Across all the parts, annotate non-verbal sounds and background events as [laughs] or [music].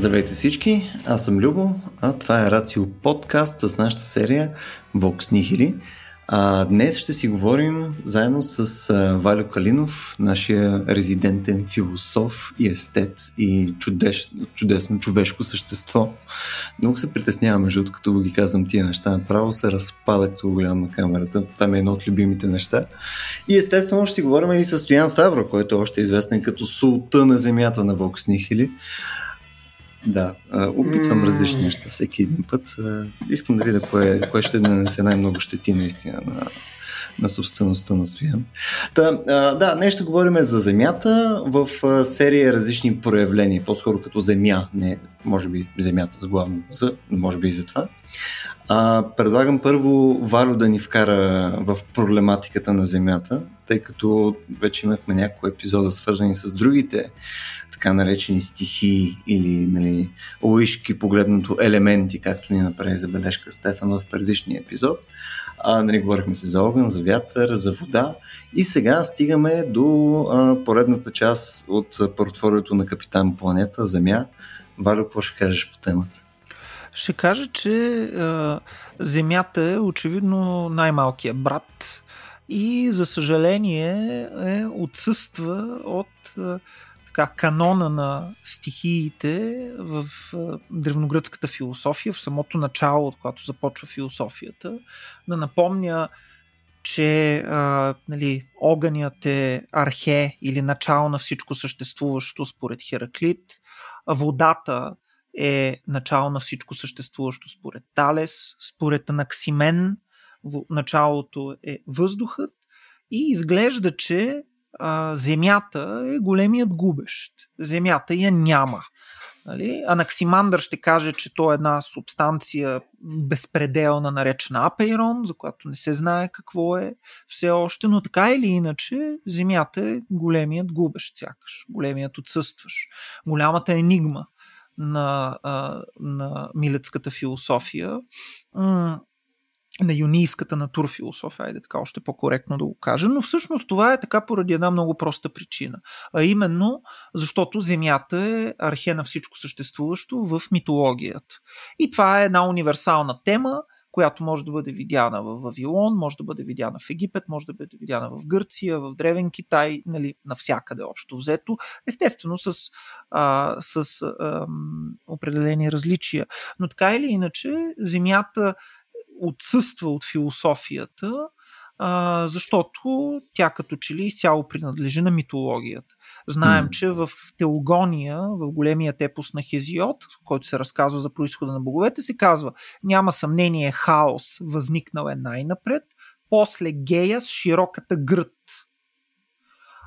Здравейте всички, аз съм Любо, а това е Рацио подкаст с нашата серия Vox Nihili. А, днес ще си говорим заедно с Валю Калинов, нашия резидентен философ и естет и чудес, чудесно човешко същество. Много се притеснявам, между като ги казвам тия неща, направо се разпада, като го гледам на камерата. Това ми е едно от любимите неща. И естествено ще си говорим и с Стоян Ставро, който е още известен като султа на земята на Vox Nihili. Да, опитвам mm. различни неща всеки един път. Искам да видя кое, кое ще нанесе най-много щети наистина на, на собствеността на Стоян. Та, да, днес ще говорим за Земята в серия различни проявления, по-скоро като Земя, не може би Земята с главно за, може би и за това. А, предлагам първо Валю да ни вкара в проблематиката на Земята, тъй като вече имахме няколко епизода свързани с другите така наречени стихи или нали, лоишки погледнато елементи, както ни направи забележка Стефан в предишния епизод. А, нали, говорихме се за огън, за вятър, за вода и сега стигаме до а, поредната част от портфолиото на Капитан Планета, Земя. Валю, какво ще кажеш по темата? Ще кажа, че а, Земята е очевидно най-малкият брат и за съжаление е, отсъства от така, канона на стихиите в древногръцката философия, в самото начало, от когато започва философията, да напомня, че а, нали, огънят е архе или начало на всичко съществуващо според Хераклит, а водата е начало на всичко съществуващо според Талес, според Анаксимен началото е въздухът и изглежда, че а, Земята е големият губещ. Земята я няма. Нали? Анаксимандър ще каже, че то е една субстанция безпределна, наречена апейрон, за която не се знае какво е все още, но така или иначе Земята е големият губещ сякаш, големият отсъстваш, голямата енигма на, на милецката философия на юнийската натурфилософия, айде така още по-коректно да го кажа, но всъщност това е така поради една много проста причина. А именно, защото Земята е архе на всичко съществуващо в митологията. И това е една универсална тема, която може да бъде видяна в Вавилон, може да бъде видяна в Египет, може да бъде видяна в Гърция, в Древен Китай, нали, навсякъде общо взето. Естествено с, а, с а, определени различия. Но така или иначе, Земята отсъства от философията, а, защото тя като че ли изцяло принадлежи на митологията. Знаем, mm. че в Теогония, в големия епос на Хезиот, който се разказва за происхода на боговете, се казва няма съмнение хаос възникнал е най-напред, после Гея с широката гръд,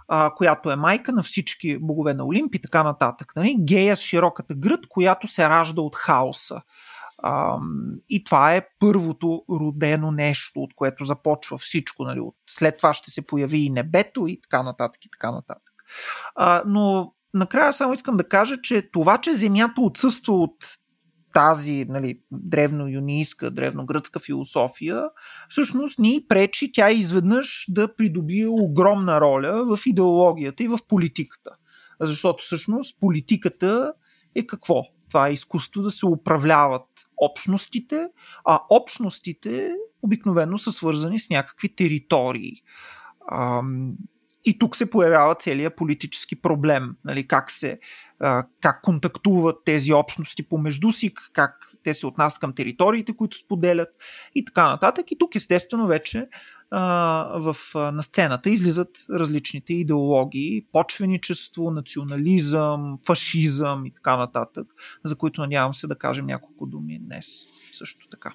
а, която е майка на всички богове на Олимп и така нататък. Нали? Гея с широката гръд, която се ражда от хаоса. А, и това е първото родено нещо, от което започва всичко. Нали? След това ще се появи и небето и така нататък и така нататък. А, но накрая само искам да кажа, че това, че Земята отсъства от тази нали, древно-юнийска, древно-гръцка философия, всъщност ни пречи тя изведнъж да придобие огромна роля в идеологията и в политиката. Защото всъщност политиката е какво? Това е изкуство да се управляват общностите, а общностите обикновено са свързани с някакви територии. И тук се появява целият политически проблем. Нали, как, се, как контактуват тези общности помежду си, как те се отнасят към териториите, които споделят и така нататък. И тук естествено вече в, на сцената излизат различните идеологии, почвеничество, национализъм, фашизъм и така нататък, за които надявам се да кажем няколко думи днес. Също така.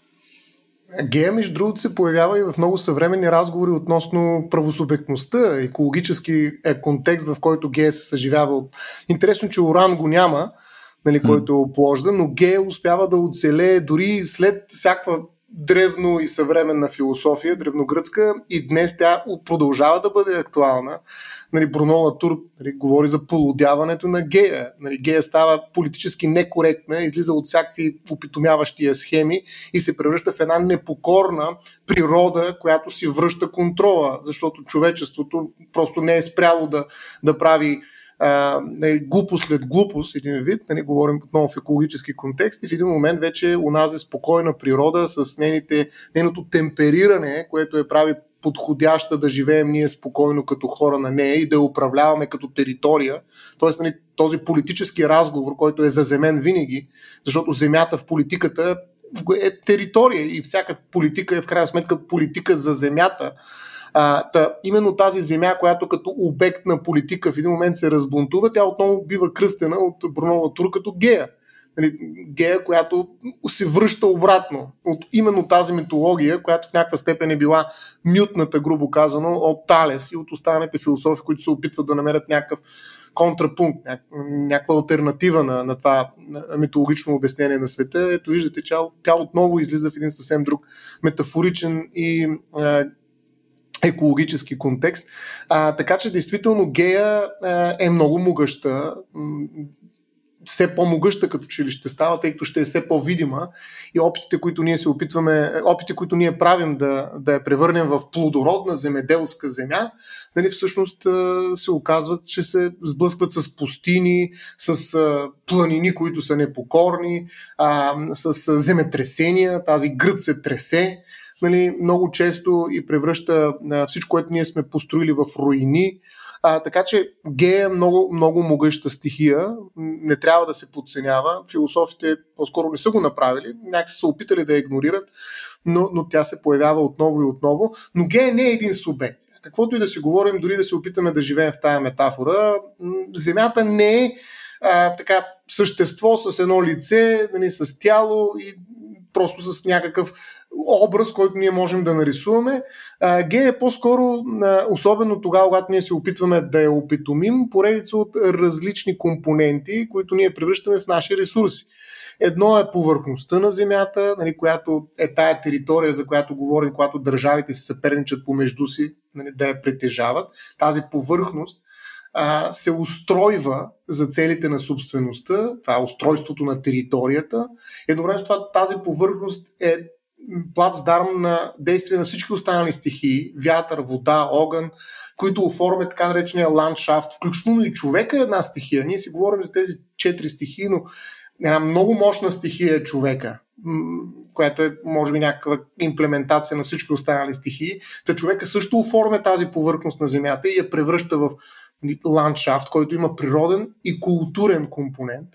Гея, между другото, се появява и в много съвременни разговори относно правосубектността, екологически е контекст, в който гея се съживява от... Интересно, че Оран го няма, нали, който е опложда, но гея успява да оцелее дори след всякаква древно и съвременна философия, древногръцка, и днес тя продължава да бъде актуална. Нали, Бруно Латур нали, говори за полудяването на гея. Нали, гея става политически некоректна, излиза от всякакви опитомяващи схеми и се превръща в една непокорна природа, която си връща контрола, защото човечеството просто не е спряло да, да прави а, нали, глупост след глупост, един вид, нали, говорим отново в екологически контекст и в един момент вече унази спокойна природа с нейните, нейното темпериране, което е прави подходяща да живеем ние спокойно като хора на нея и да я управляваме като територия. Тоест, нали, този политически разговор, който е заземен винаги, защото земята в политиката е територия и всяка политика е в крайна сметка политика за земята. А, та, именно тази земя, която като обект на политика в един момент се разбунтува, тя отново бива кръстена от Бруно Тур като гея. Нали, гея, която се връща обратно от именно тази митология, която в някаква степен е била мютната, грубо казано, от Талес и от останалите философи, които се опитват да намерят някакъв контрапункт, някаква альтернатива на, на това митологично обяснение на света. Ето виждате, че тя отново излиза в един съвсем друг метафоричен и екологически контекст. А, така че, действително, гея а, е много могъща. Все по-могъща като че ли ще става, тъй като ще е все по-видима. И опитите, които ние се опитваме, опитите, които ние правим да, да я превърнем в плодородна земеделска земя, нали, всъщност се оказват, че се сблъскват с пустини, с планини, които са непокорни, с земетресения, тази гръд се тресе, нали, много често и превръща всичко, което ние сме построили в руини, а, така че гея е много, много могъща стихия, не трябва да се подценява. Философите по-скоро не са го направили, някак са опитали да я игнорират, но, но тя се появява отново и отново. Но гея не е един субект. Каквото и да си говорим, дори да се опитаме да живеем в тая метафора, Земята не е а, така същество с едно лице, нали, с тяло и просто с някакъв образ, който ние можем да нарисуваме. Г е по-скоро, особено тогава, когато ние се опитваме да я опитомим, поредица от различни компоненти, които ние превръщаме в наши ресурси. Едно е повърхността на Земята, нали, която е тая територия, за която говорим, когато държавите се съперничат помежду си, нали, да я притежават. Тази повърхност а, се устройва за целите на собствеността, това е устройството на територията. Едновременно с това тази повърхност е плацдарм на действие на всички останали стихии, вятър, вода, огън, които оформят така наречения ландшафт, включително и човека е една стихия. Ние си говорим за тези четири стихии, но една много мощна стихия е човека, която е, може би, някаква имплементация на всички останали стихии. Та човека също оформя тази повърхност на Земята и я превръща в ландшафт, който има природен и културен компонент.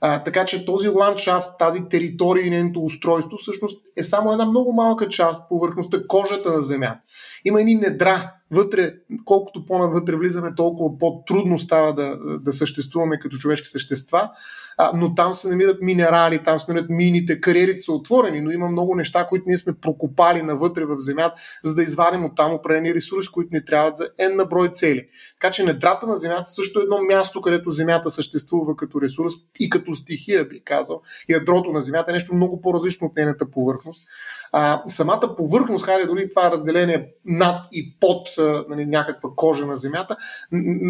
А, така че този ландшафт, тази територия и нейното устройство всъщност е само една много малка част повърхността, кожата на Земята. Има едни недра, вътре, колкото по-навътре влизаме, толкова по-трудно става да, да съществуваме като човешки същества, а, но там се намират минерали, там се намират мините, кариерите са отворени, но има много неща, които ние сме прокопали навътре в земята, за да извадим от там определени ресурси, които ни трябват за N на брой цели. Така че недрата на земята също е едно място, където земята съществува като ресурс и като стихия, би казал. Ядрото на земята е нещо много по-различно от нейната повърхност. А, самата повърхност, хайде дори това разделение над и под нали, някаква кожа на Земята,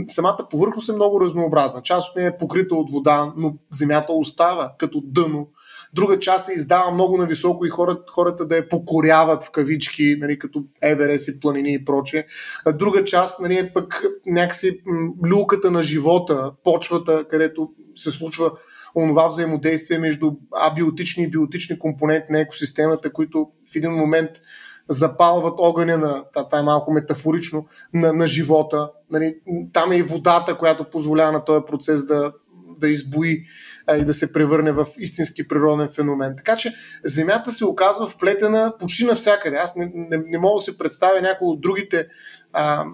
самата повърхност е много разнообразна. Част от нея е покрита от вода, но Земята остава като дъно. Друга част се издава много нависоко и хората, хората да я покоряват в кавички, нали, като Еверест и планини и прочее. Друга част нали, е пък някакси люката на живота, почвата, където се случва онова взаимодействие между абиотични и биотични компоненти на екосистемата, които в един момент запалват огъня на, това е малко метафорично, на, на живота. Нали, там е и водата, която позволява на този процес да, да избои а, и да се превърне в истински природен феномен. Така че Земята се оказва вплетена почти навсякъде. Аз не, не, не мога да се представя някои от другите, а,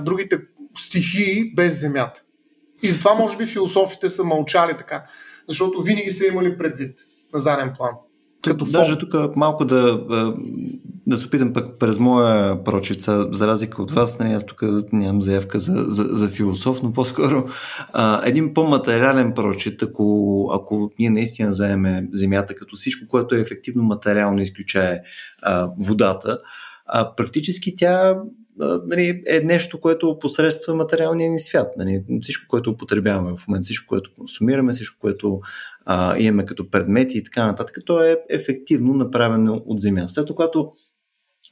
другите стихии без Земята. И затова, може би, философите са мълчали така защото винаги са имали предвид на заден план. Като Даже тук малко да, да се опитам пък през моя прочица, за разлика от вас, нали, аз тук нямам заявка за, за, за философ, но по-скоро а, един по-материален прочит, ако, ако ние наистина заеме Земята като всичко, което е ефективно материално, изключая а, водата, а, практически тя нали, е нещо, което посредства материалния ни свят. Нали. Всичко, което употребяваме в момента, всичко, което консумираме, всичко, което а, имаме като предмети и така нататък, то е ефективно направено от Земя. След когато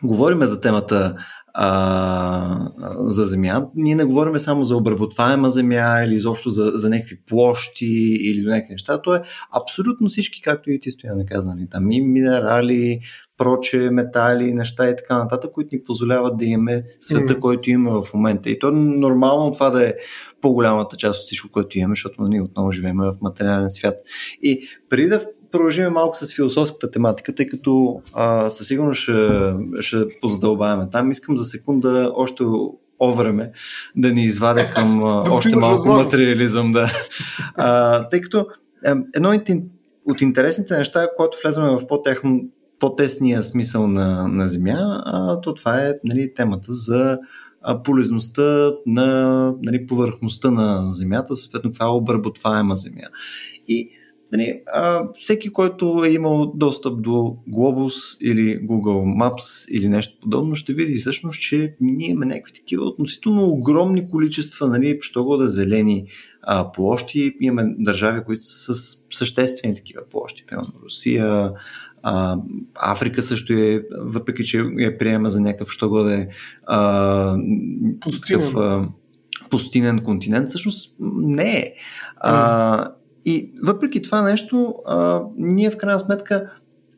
говорим за темата а, за земя, ние не говорим само за обработваема земя или изобщо за, за някакви площи или за някакви неща. То е абсолютно всички, както и ти стоя наказани. Там и минерали, проче, метали, неща и така нататък, които ни позволяват да имаме света, mm. който има в момента. И то е нормално това да е по-голямата част от всичко, което имаме, защото ние отново живеем в материален свят. И преди да продължим малко с философската тематика, тъй като а, със сигурност ще, ще поздълбаваме там. Искам за секунда още овреме да ни извадя към [laughs] още малко материализъм. Да. А, тъй като едно от интересните неща, когато влезваме в по-техно по-тесния смисъл на, на Земя, а, то това е нали, темата за полезността на нали, повърхността на Земята, съответно това е обработваема Земя. И Нали, а, всеки, който е имал достъп до Globus или Google Maps или нещо подобно, ще види всъщност, че ние имаме някакви такива относително огромни количества, нали, що го да зелени а, площи. Имаме държави, които са с съществени такива площи. Примерно Русия, а, Африка също е, въпреки че я приема за някакъв, що го да е пустинен. Такъв, а, пустинен континент, всъщност не е. А, и въпреки това нещо, а, ние в крайна сметка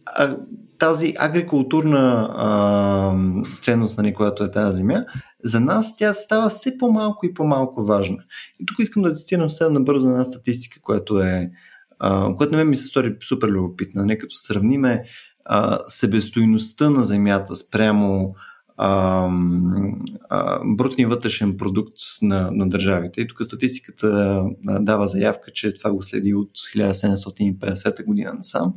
а, тази агрикултурна а, ценност, нали, която е тази земя, за нас тя става все по-малко и по-малко важна. И тук искам да цитирам сега набързо една статистика, която е а, която на мен ми се стори супер любопитна. Не? Като сравниме а, себестойността на земята спрямо а, а, брутния вътрешен продукт на, на държавите. И тук статистиката дава заявка, че това го следи от 1750 година насам.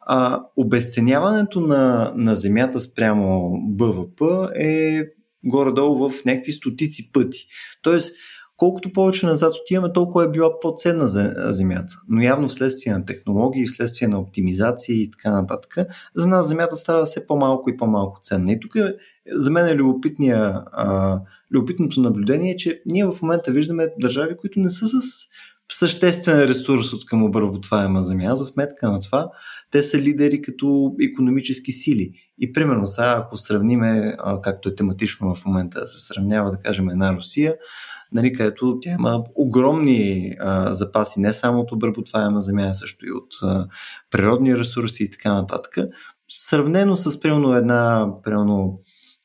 А, обесценяването на, на земята спрямо БВП е горе-долу в някакви стотици пъти. Тоест, колкото повече назад отиваме, толкова е била по-ценна Земята. Но явно вследствие на технологии, вследствие на оптимизация и така нататък, за нас Земята става все по-малко и по-малко ценна. И тук е, за мен е а, любопитното наблюдение, че ние в момента виждаме държави, които не са с съществен ресурс от към обработваема земя. За сметка на това, те са лидери като економически сили. И примерно сега, ако сравниме, както е тематично в момента, се сравнява, да кажем, една Русия, нали, където тя има огромни а, запаси, не само от обработваема земя, а също и от а, природни ресурси и така нататък. Сравнено с примерно една примерно,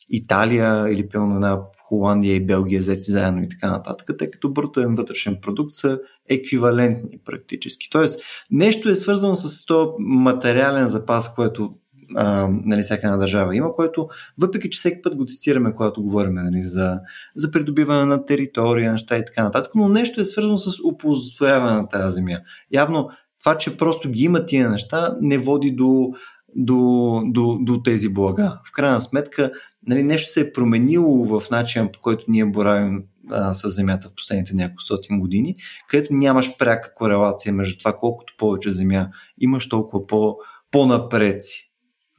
Италия или примерно една Холандия и Белгия взети заедно и така нататък, тъй като брутен вътрешен продукт са еквивалентни практически. Тоест, нещо е свързано с този материален запас, което а, нали, всяка една държава има, което въпреки, че всеки път го цитираме, когато говорим нали, за, за придобиване на територия, неща и така нататък, но нещо е свързано с оползотворяване на тази земя. Явно това, че просто ги има тия неща, не води до, до, до, до тези блага. В крайна сметка, нали, нещо се е променило в начина по който ние боравим а, с Земята в последните няколко сотин години, където нямаш пряка корелация между това колкото повече Земя имаш, толкова по, по-напред си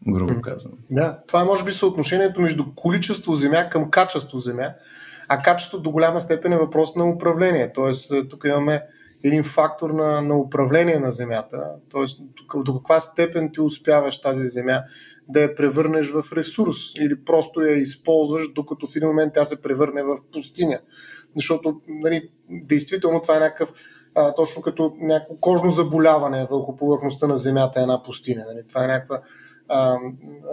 грубо казано. Да, това е може би съотношението между количество земя към качество земя, а качеството до голяма степен е въпрос на управление. Тоест, е, тук имаме един фактор на, на управление на земята, т.е. до каква степен ти успяваш тази земя да я превърнеш в ресурс или просто я използваш, докато в един момент тя се превърне в пустиня. Защото, нали, действително това е някакъв а, точно като някакво кожно заболяване върху повърхността на земята е една пустиня. Нали? Това е някаква а,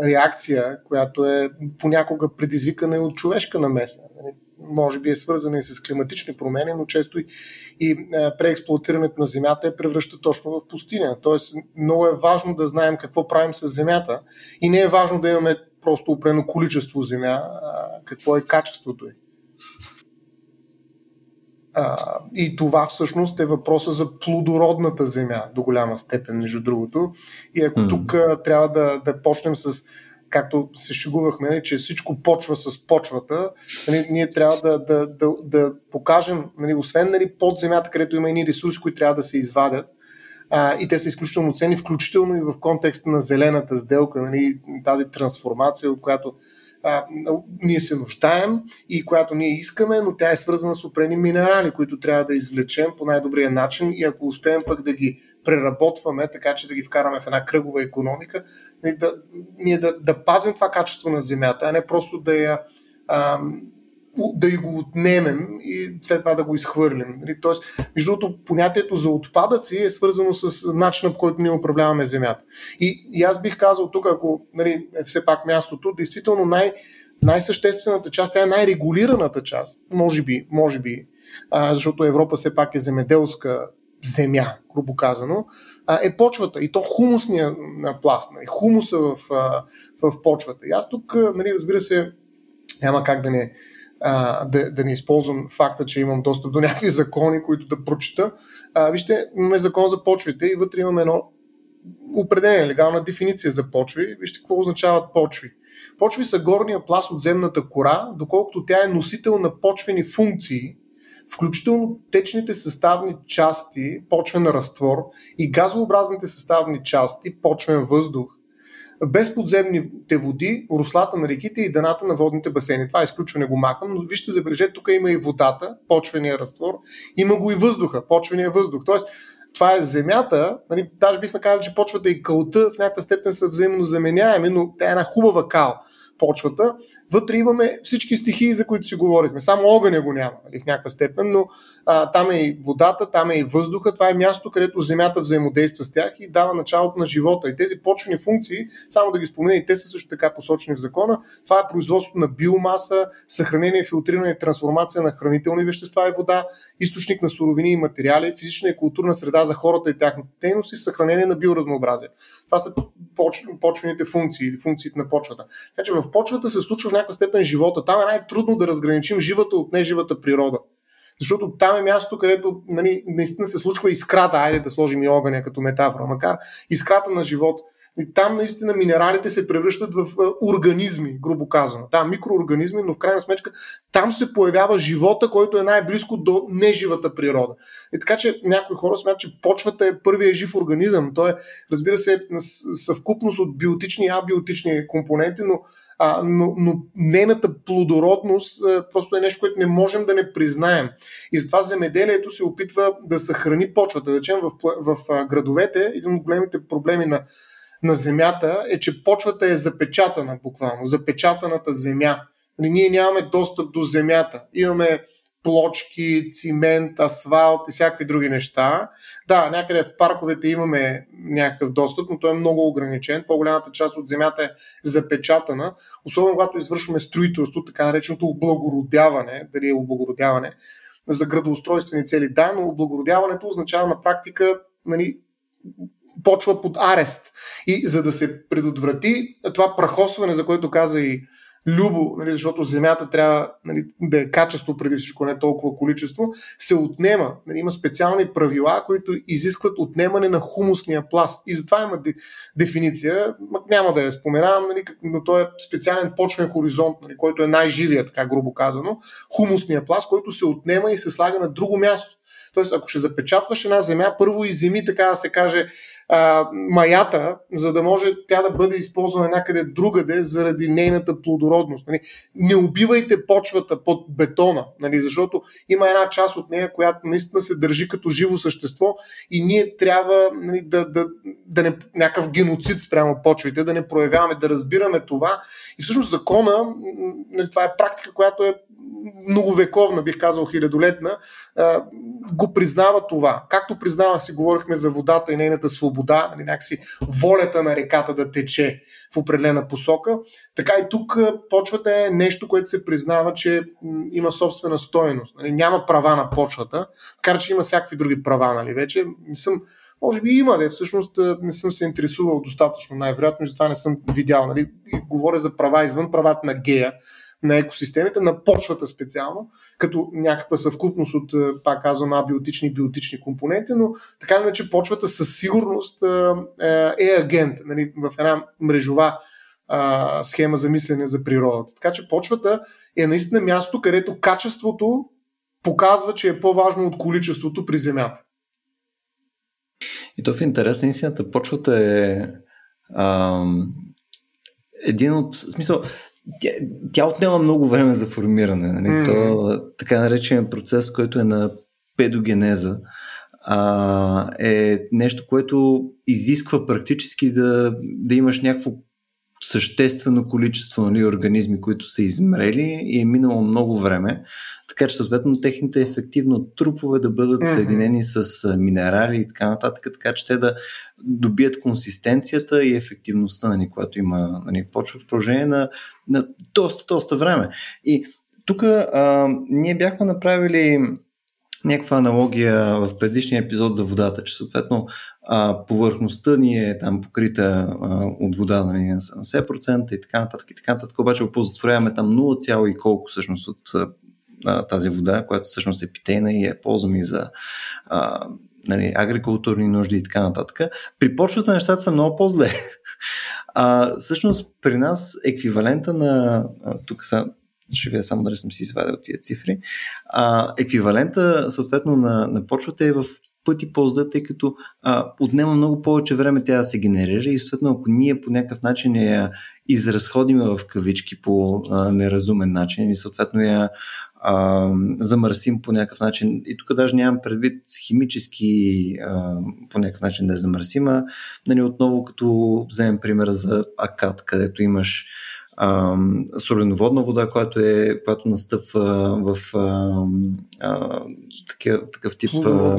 реакция, която е понякога предизвикана и от човешка намеса. Нали, може би е свързана и с климатични промени, но често и, и преексплуатирането на земята е превръща точно в пустиня. Тоест, много е важно да знаем какво правим с земята и не е важно да имаме просто опрено количество земя, какво е качеството й. А, и това всъщност е въпроса за плодородната земя до голяма степен, между другото. И ако mm. тук а, трябва да, да почнем с, както се шегувахме, нали, че всичко почва с почвата, нали, ние трябва да, да, да, да покажем, нали, освен нали, под земята, където има едни ресурси, които трябва да се извадят, а, и те са изключително ценни, включително и в контекста на зелената сделка, нали, тази трансформация, от която а, ние се нуждаем и която ние искаме, но тя е свързана с опрени минерали, които трябва да извлечем по най-добрия начин и ако успеем пък да ги преработваме, така че да ги вкараме в една кръгова економика, нали, да, ние да, да пазим това качество на земята, а не просто да я а, да и го отнемем и след това да го изхвърлим. Нали, тоест, между другото, понятието за отпадъци е свързано с начина по който ние управляваме земята. И, и аз бих казал тук, ако нали, е все пак мястото, действително най- най-съществената част, тя е най-регулираната част, може би, може би, а, защото Европа все пак е земеделска земя, грубо казано, а, е почвата. И то хумусния пласт, нали, хумуса в, в почвата. И аз тук, нали, разбира се, няма как да не, а, да, да не използвам факта, че имам достъп до някакви закони, които да прочита. А, вижте, имаме закон за почвите и вътре имаме едно определение, легална дефиниция за почви. Вижте какво означават почви. Почви са горния пласт от земната кора, доколкото тя е носител на почвени функции, включително течните съставни части, почвен разтвор и газообразните съставни части, почвен въздух, без подземните води, руслата на реките и дъната на водните басейни. Това изключване го махам, но вижте, забележете, тук има и водата, почвения разтвор, има го и въздуха, почвения въздух. Тоест, това е земята, нали, даже бихме казали, че почвата и кълта в някаква степен са взаимно заменяеми, но тя е една хубава кал почвата. Вътре имаме всички стихии, за които си говорихме. Само огъня го няма нали, в някаква степен, но а, там е и водата, там е и въздуха. Това е място, където земята взаимодейства с тях и дава началото на живота. И тези почвени функции, само да ги спомена, и те са също така посочени в закона. Това е производство на биомаса, съхранение, филтриране трансформация на хранителни вещества и вода, източник на суровини и материали, физична и културна среда за хората и тяхната дейност и съхранение на биоразнообразие. Това са почвените функции или функциите на почвата. Така че в почвата се случва някаква степен живота. Там е най-трудно да разграничим живата от неживата природа. Защото там е място, където нали, наистина се случва искрата, айде да сложим и огъня като метафора, макар искрата на живот. И там наистина минералите се превръщат в организми, грубо казано. Да, микроорганизми, но в крайна сметка там се появява живота, който е най-близко до неживата природа. И така че някои хора смятат, че почвата е първия жив организъм. Той е, разбира се, съвкупност от биотични и абиотични компоненти, но, а, но, но нейната плодородност а, просто е нещо, което не можем да не признаем. И затова земеделието се опитва да съхрани почвата. Да речем, в, в, в градовете един от големите проблеми на на земята е, че почвата е запечатана буквално, запечатаната земя. Нали, ние нямаме достъп до земята. Имаме плочки, цимент, асфалт и всякакви други неща. Да, някъде в парковете имаме някакъв достъп, но той е много ограничен. По-голямата част от земята е запечатана, особено когато извършваме строителство, така нареченото облагородяване, дали е облагородяване, за градоустройствени цели. Да, но облагородяването означава на практика нали, почва под арест. И за да се предотврати това прахосване, за което каза и Любо, нали, защото земята трябва нали, да е качество преди всичко, не толкова количество, се отнема. Нали, има специални правила, които изискват отнемане на хумусния пласт. И затова има де, дефиниция, няма да я споменавам, нали, но той е специален почвен хоризонт, нали, който е най-живия, така грубо казано, хумусния пласт, който се отнема и се слага на друго място. Тоест, ако ще запечатваш една земя, първо изземи, така да се каже, а, маята, за да може тя да бъде използвана някъде другаде заради нейната плодородност. Нали. Не убивайте почвата под бетона, нали, защото има една част от нея, която наистина се държи като живо същество и ние трябва нали, да, да, да не някакъв геноцид спрямо почвите, да не проявяваме, да разбираме това. И всъщност закона, нали, това е практика, която е многовековна, бих казал хилядолетна, го признава това. Както признавах си, говорихме за водата и нейната свобода, нали, някакси волята на реката да тече в определена посока, така и тук почвата е нещо, което се признава, че има собствена стоеност. Нали, няма права на почвата, така че има всякакви други права. Нали, вече не съм, може би има, да всъщност не съм се интересувал достатъчно, най-вероятно, и затова не съм видял. Нали, говоря за права извън правата на гея, на екосистемите, на почвата специално, като някаква съвкупност от, е, пак казвам, абиотични и биотични компоненти, но така иначе почвата със сигурност е, е, е агент нали, в една мрежова схема за мислене за природата. Така че почвата е наистина място, където качеството показва, че е по-важно от количеството при Земята. И то в интерес на истината, почвата е ам, един от... смисъл, тя, тя отнема много време за формиране. Нали? Mm. То, така наречен процес, който е на педогенеза, а, е нещо, което изисква практически да, да имаш някакво съществено количество нали, организми, които са измрели и е минало много време, така че съответно техните ефективно трупове да бъдат съединени с минерали и така нататък, така че те да добият консистенцията и ефективността, нали, която има нали, почва в продължение на, на доста, доста време. И тук ние бяхме направили някаква аналогия в предишния епизод за водата, че съответно а, повърхността ни е там покрита а, от вода нали, на 70% и така нататък и така нататък, обаче оползотворяваме там 0, и колко всъщност от а, тази вода, която всъщност е питейна и е ползваме и за а, нали, агрикултурни нужди и така нататък. При почвата нещата са много по-зле. [laughs] А, всъщност при нас еквивалента на, тук са ще видя само дали съм си извадил тия цифри, а, еквивалента съответно на, на почвата е в пъти по-зле, тъй като а, отнема много повече време тя да се генерира и съответно ако ние по някакъв начин я изразходиме в кавички по а, неразумен начин и съответно я а, замърсим по някакъв начин. И тук даже нямам предвид химически а, по някакъв начин да е замърсима. Нали, отново като вземем примера за Акад, където имаш а, соленоводна вода, която, е, която настъпва в а, а, такъв, такъв тип а,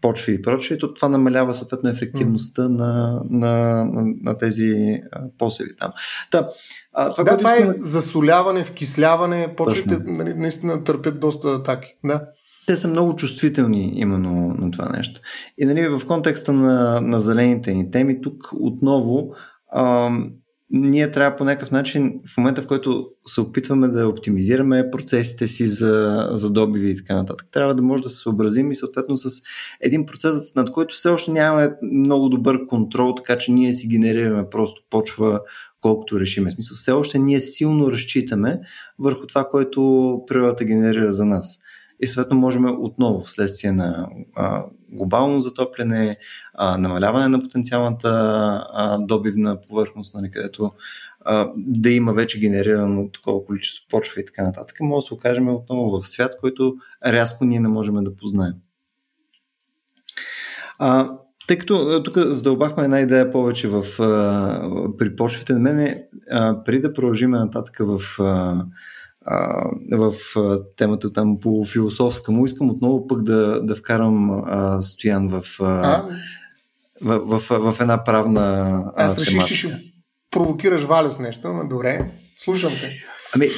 почви и прочее, то това намалява съответно ефективността mm. на, на, на, на тези посеви там. Та, а, това, да, това искам... е засоляване, вкисляване, почвите нали, наистина търпят доста атаки. Да. Те са много чувствителни именно на това нещо. И нали, в контекста на, на зелените ни теми, тук отново ам, ние трябва по някакъв начин, в момента в който се опитваме да оптимизираме процесите си за, за добиви и така нататък, трябва да може да се съобразим и съответно с един процес, над който все още нямаме много добър контрол, така че ние си генерираме просто почва колкото решиме. Смисъл, все още ние силно разчитаме върху това, което природата генерира за нас и съответно можем отново вследствие на глобално затопляне, намаляване на потенциалната а, добивна повърхност, нали, където да има вече генерирано такова количество почва и така нататък, може да се окажем отново в свят, който рязко ние не можем да познаем. А, тъй като тук задълбахме една идея повече в, а, при почвите, на мене, а, преди да продължим нататък в а, а, в а, темата там по философска му, искам отново пък да, да вкарам а, Стоян в, а, в, в, в, в една правна а, Аз реших, че ще провокираш Валю с нещо, но добре, слушам те. Ами,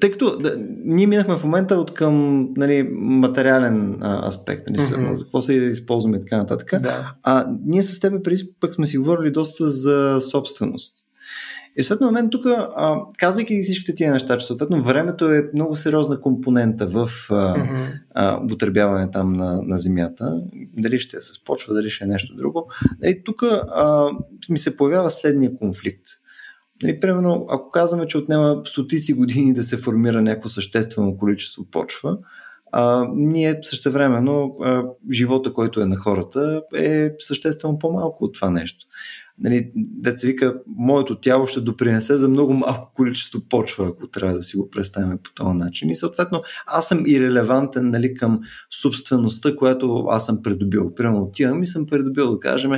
тъй като да, ние минахме в момента от към нали, материален а, аспект, нали, mm-hmm. за какво се използваме и така нататък, да. а ние с теб преди пък сме си говорили доста за собственост. И съответно на мен тук, казвайки всичките тия неща, че съответно времето е много сериозна компонента в а, mm-hmm. а, употребяване там на, на земята, дали ще се спочва, дали ще е нещо друго. Нали, тук ми се появява следния конфликт. Нали, примерно, ако казваме, че отнема стотици години да се формира някакво съществено количество почва, а, ние същевременно а, живота, който е на хората, е съществено по-малко от това нещо нали, деца вика, моето тяло ще допринесе за много малко количество почва, ако трябва да си го представим по този начин. И съответно, аз съм ирелевантен нали, към собствеността, която аз съм придобил. Примерно отивам и съм придобил, да кажем,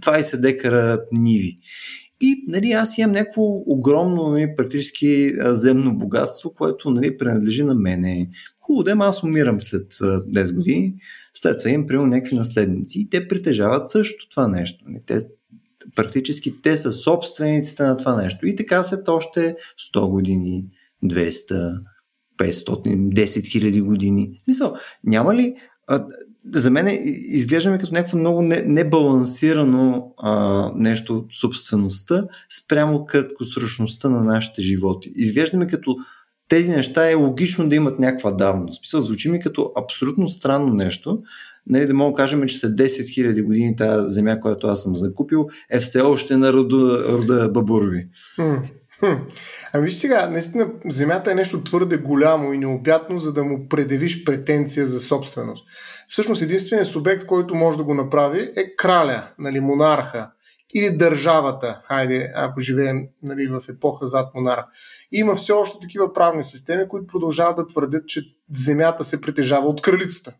20 декара ниви. И нали, аз имам някакво огромно, нали, практически земно богатство, което нали, принадлежи на мене. Хубаво, да, аз умирам след 10 години, след това имам, примерно, някакви наследници и те притежават също това нещо. Нали. Те практически те са собствениците на това нещо. И така след още 100 години, 200, 500, 10 хиляди години. Мисъл, няма ли... За мен изглеждаме като някакво много небалансирано а, нещо от собствеността спрямо краткосрочността на нашите животи. Изглеждаме като тези неща е логично да имат някаква давност. Мисъл, звучи ми като абсолютно странно нещо, нали, да мога да кажем, че след 10 000 години тази земя, която аз съм закупил, е все още на рода, рода Бабурови. Хм. Хм. Ами сега, наистина земята е нещо твърде голямо и необятно, за да му предявиш претенция за собственост. Всъщност единственият субект, който може да го направи е краля, нали, монарха. или държавата, хайде, ако живеем нали, в епоха зад монарх. Има все още такива правни системи, които продължават да твърдят, че земята се притежава от кралицата.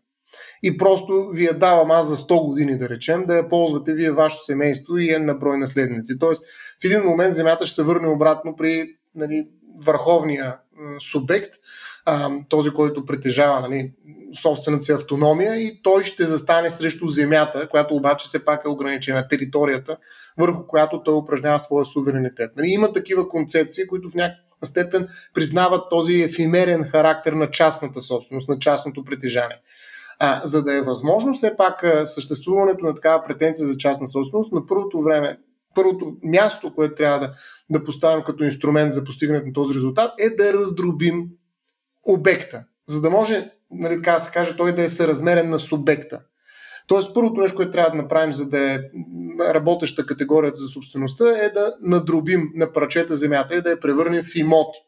И просто ви я давам аз за 100 години, да речем, да я ползвате вие, вашето семейство и една брой наследници. Тоест, в един момент земята ще се върне обратно при нали, върховния субект, този, който притежава нали, собствената си автономия и той ще застане срещу земята, която обаче все пак е ограничена територията, върху която той упражнява своя суверенитет. Нали, има такива концепции, които в някаква степен признават този ефимерен характер на частната собственост, на частното притежание. А, за да е възможно все пак съществуването на такава претенция за частна собственост, на първото време първото място, което трябва да, да поставим като инструмент за постигането на този резултат, е да раздробим обекта, за да може, нали, така да се каже, той да е съразмерен на субекта. Тоест, първото нещо, което трябва да направим, за да е работеща категорията за собствеността, е да надробим на парчета земята и да я превърнем в имоти.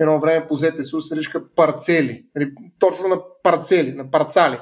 Едно време по ЗТСУ се наричаха парцели. Нали, точно на парцели, на парцали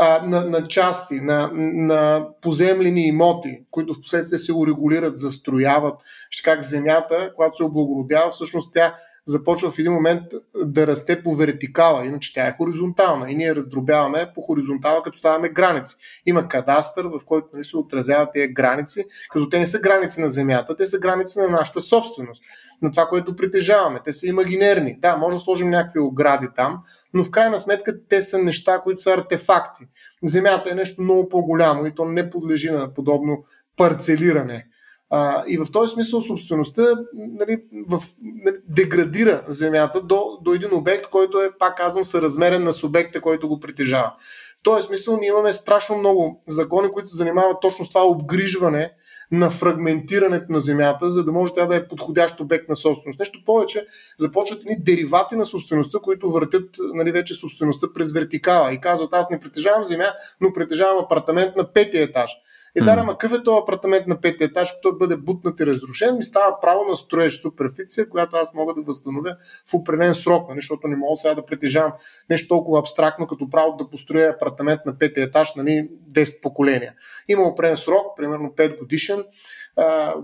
на, на части, на, на поземлени имоти, които в последствие се урегулират, застрояват. Ще как земята, когато се облагородява, всъщност тя започва в един момент да расте по вертикала, иначе тя е хоризонтална и ние раздробяваме по хоризонтала, като ставаме граници. Има кадастър, в който нали, се отразяват тези граници, като те не са граници на земята, те са граници на нашата собственост, на това, което притежаваме. Те са имагинерни. Да, може да сложим някакви огради там, но в крайна сметка те са неща, които са артефакти. Земята е нещо много по-голямо и то не подлежи на подобно парцелиране. А, и в този смисъл собствеността нали, в, нали, деградира земята до, до един обект, който е, пак казвам, съразмерен на субекта, който го притежава. В този смисъл ние имаме страшно много закони, които се занимават точно с това обгрижване на фрагментирането на земята, за да може тя да е подходящ обект на собственост. Нещо повече, започват ни деривати на собствеността, които въртят нали, вече собствеността през вертикала и казват, аз не притежавам земя, но притежавам апартамент на петия етаж. Е, да, ама какъв е този апартамент на петия етаж, който бъде бутнат и разрушен, ми става право на строеж суперфиция, която аз мога да възстановя в определен срок, нали, защото не мога сега да притежавам нещо толкова абстрактно, като право да построя апартамент на петия етаж, нали, 10 поколения. Има определен срок, примерно 5 годишен,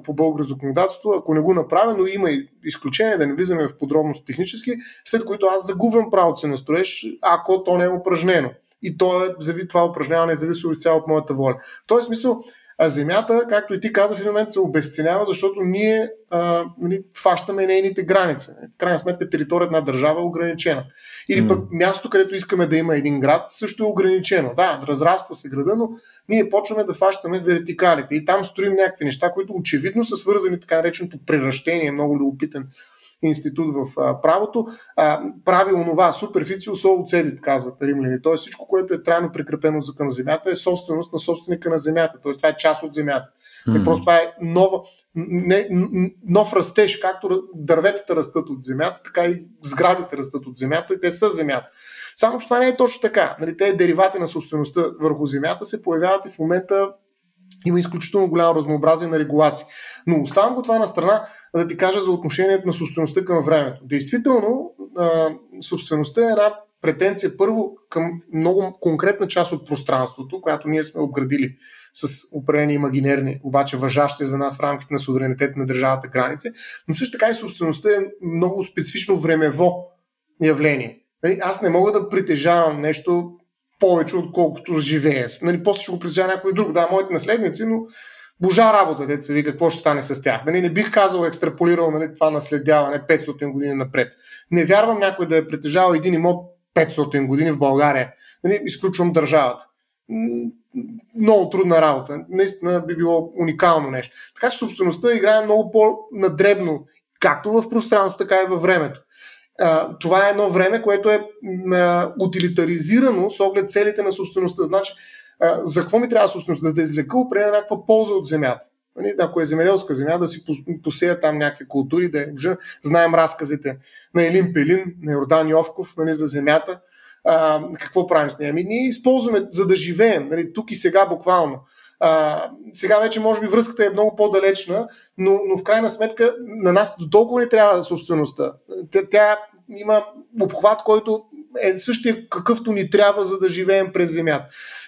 по българско законодателство, ако не го направя, но има и изключение, да не влизаме в подробност технически, след които аз загубвам правото си на строеж, ако то не е упражнено и то е, зави, това упражняване е зависи изцяло от моята воля. В този смисъл, а земята, както и ти каза, в един момент се обесценява, защото ние а, нали, фащаме нейните граници. В крайна сметка територията на държава е ограничена. Или mm. пък място, където искаме да има един град, също е ограничено. Да, разраства се града, но ние почваме да фащаме вертикалите и там строим някакви неща, които очевидно са свързани така нареченото приращение, много любопитен институт в а, правото, а, прави онова, суперфицио целит, казват римляни. Тоест всичко, което е трайно прикрепено за към земята, е собственост на собственика на земята. Тоест това е част от земята. Mm-hmm. просто това е нова, не, нов растеж, както дърветата растат от земята, така и сградите растат от земята и те са земята. Само, че това не е точно така. Нали, те деривати на собствеността върху земята се появяват и в момента има изключително голямо разнообразие на регулации. Но оставам го това на страна да ти кажа за отношението на собствеността към времето. Действително, собствеността е една претенция първо към много конкретна част от пространството, която ние сме обградили с определени имагинерни, обаче въжащи за нас в рамките на суверенитет на държавата граници, но също така и собствеността е много специфично времево явление. Нали, аз не мога да притежавам нещо повече, отколкото живее. Нали, после ще го притежава някой друг. Да, моите наследници, но божа работа, деца ви, какво ще стане с тях. Нали, не бих казал, екстраполирал нали, това наследяване 500 години напред. Не вярвам някой да е притежавал един имот 500 години в България. Нали, изключвам държавата. Много трудна работа. Наистина би било уникално нещо. Така че собствеността играе много по-надребно, както в пространството, така и във времето това е едно време, което е а, утилитаризирано с оглед целите на собствеността. Значи, а, за какво ми трябва собствеността? Да извлека определена някаква полза от земята. Нали, ако е земеделска земя, да си посея там някакви култури, да е уже знаем разказите на Елин Пелин, на Йордан Йовков нали, за земята. А, какво правим с нея? Ами, ние използваме, за да живеем, нали, тук и сега буквално. А, сега вече може би връзката е много по-далечна, но, но в крайна сметка на нас до толкова не трябва собствеността. Тя, тя има обхват, който е същия какъвто ни трябва, за да живеем през земята.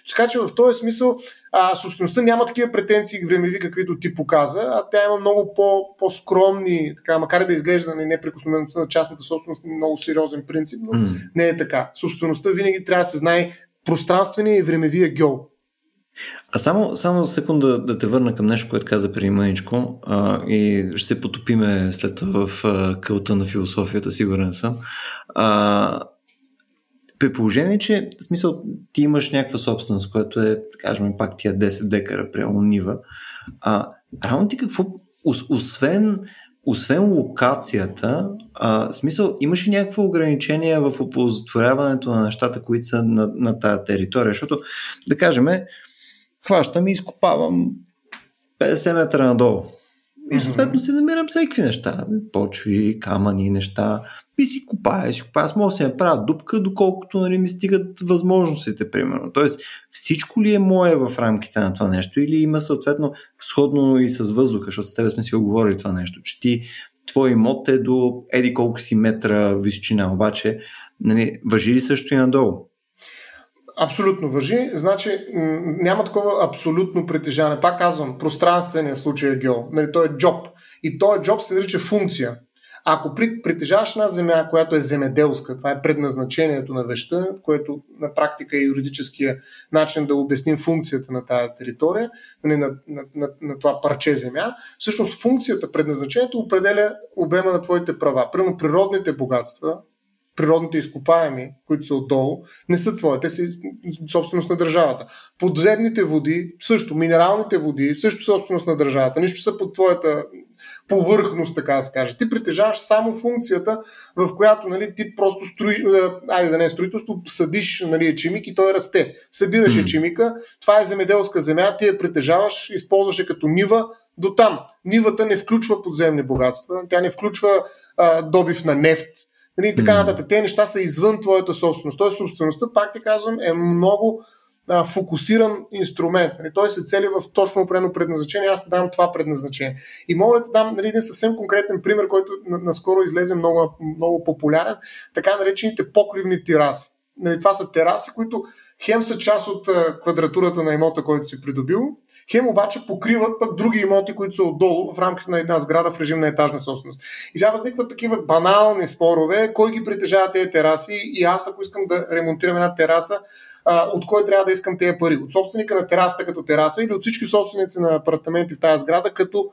Така че в този смисъл а, собствеността няма такива претенции времеви, каквито ти показа, а тя има много по, по-скромни, така, макар и да изглежда на неприкосновеността на частната собственост много сериозен принцип, но mm. не е така. Собствеността винаги трябва да се знае пространствения и времевия геол. А само, само секунда да те върна към нещо, което каза преди мъничко а, и ще се потопиме след това в а, кълта на философията, сигурен съм. А, при положение, че в смисъл ти имаш някаква собственост, която е, кажем, пак тия 10 декара прямо нива, а рано ти какво, освен, освен локацията, а, смисъл, имаш ли някакво ограничение в оползотворяването на нещата, които са на, на тая територия? Защото, да кажем, хващам и изкопавам 50 метра надолу. И съответно си намирам всеки неща. Почви, камъни, неща. И си копая, си копая. Аз мога да се направя дупка, доколкото нали, ми стигат възможностите, примерно. Тоест, всичко ли е мое в рамките на това нещо или има съответно сходно и с въздуха, защото с тебе сме си оговорили това нещо, че ти, твой имот е до еди колко си метра височина, обаче нали, въжи ли също и надолу? Абсолютно въжи. Значи няма такова абсолютно притежание. Пак казвам, пространствения случай е гео. Нали, той е джоб. И този джоб се нарича функция. Ако притежаваш една земя, която е земеделска, това е предназначението на веща, което на практика е юридическия начин да обясним функцията на тази територия, нали, на, на, на, на това парче земя, всъщност функцията, предназначението определя обема на твоите права. Примерно природните богатства, природните изкопаеми, които са отдолу, не са твои, те са собственост на държавата. Подземните води, също, минералните води, също собственост на държавата. Нищо са под твоята повърхност, така да се каже. Ти притежаваш само функцията, в която нали, ти просто строиш, е, айде да не е строителство, съдиш нали, ечемик и той расте. Събираш mm. ечемика, това е земеделска земя, ти я притежаваш, използваш я като нива до там. Нивата не включва подземни богатства, тя не включва а, добив на нефт, Нали, така нататък. Те неща са извън твоята собственост. Тоест, собствеността, пак ти казвам, е много а, фокусиран инструмент. Нали, той се цели в точно определено предназначение. Аз те дам това предназначение. И мога да ти дам нали, един съвсем конкретен пример, който наскоро излезе много, много популярен. Така наречените покривни тераси. Нали, това са тераси, които хем са част от квадратурата на имота, който си придобил, хем обаче покриват пък други имоти, които са отдолу в рамките на една сграда в режим на етажна собственост. И сега възникват такива банални спорове, кой ги притежава тези тераси и аз ако искам да ремонтирам една тераса, от кой трябва да искам тези пари? От собственика на терасата като тераса или от всички собственици на апартаменти в тази сграда като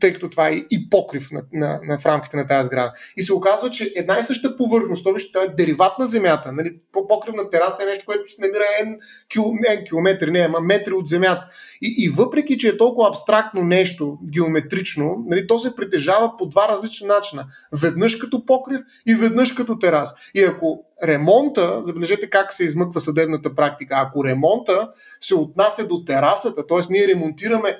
тъй като това е и покрив на, на, на, в рамките на тази сграда. И се оказва, че една и съща повърхност, това вижте, е дериват на земята. Нали? Покривна тераса е нещо, което се намира N, N километри, не, ама метри от земята. И, и въпреки, че е толкова абстрактно нещо, геометрично, нали, то се притежава по два различни начина. Веднъж като покрив и веднъж като терас. И ако ремонта, забележете как се измъква съдебната практика, ако ремонта се отнася до терасата, т.е. ние ремонтираме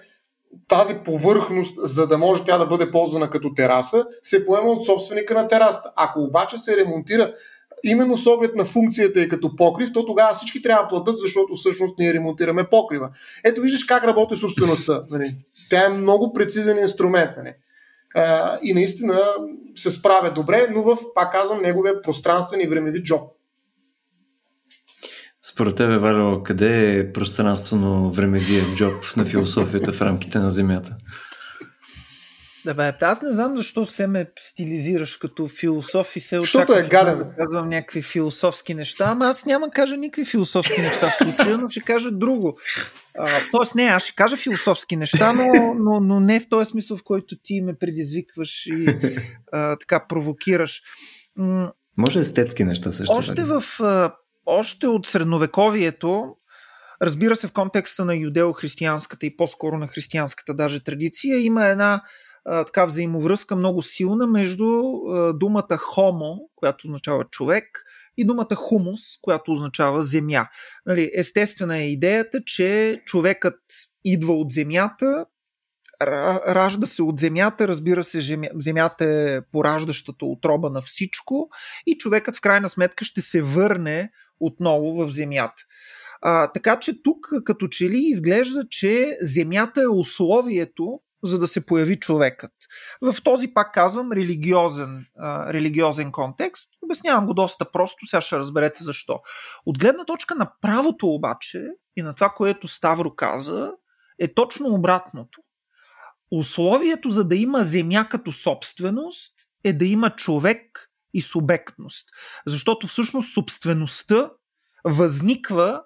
тази повърхност, за да може тя да бъде ползвана като тераса, се поема от собственика на терасата. Ако обаче се ремонтира именно с оглед на функцията и като покрив, то тогава всички трябва да платят, защото всъщност ние ремонтираме покрива. Ето виждаш как работи собствеността. Нали? Тя е много прецизен инструмент. Нали? А, и наистина се справя добре, но в, пак казвам, неговия пространствен и времеви джоб. Според тебе, Вало, къде е пространствено времевия джоб на философията в рамките на Земята? Да, бе, аз не знам защо все ме стилизираш като философ и се очакваш е гаден. да казвам някакви философски неща, ама аз няма да кажа никакви философски неща в случая, но ще кажа друго. А, тоест не, аз ще кажа философски неща, но, но, но не в този смисъл, в който ти ме предизвикваш и а, така провокираш. Може естетски неща също. Още в още от средновековието, разбира се в контекста на юдео-християнската и по-скоро на християнската даже традиция, има една а, така взаимовръзка много силна между а, думата хомо, която означава човек, и думата хумус, която означава земя. Нали, естествена е идеята, че човекът идва от земята, ражда се от земята, разбира се, земята е пораждащата отроба на всичко и човекът в крайна сметка ще се върне отново в земята. А, така че тук като че ли изглежда, че земята е условието за да се появи човекът. В този, пак казвам, религиозен, а, религиозен контекст. Обяснявам го доста просто, сега ще разберете защо. От гледна точка на правото обаче и на това, което Ставро каза, е точно обратното. Условието за да има земя като собственост е да има човек и субектност. Защото всъщност собствеността възниква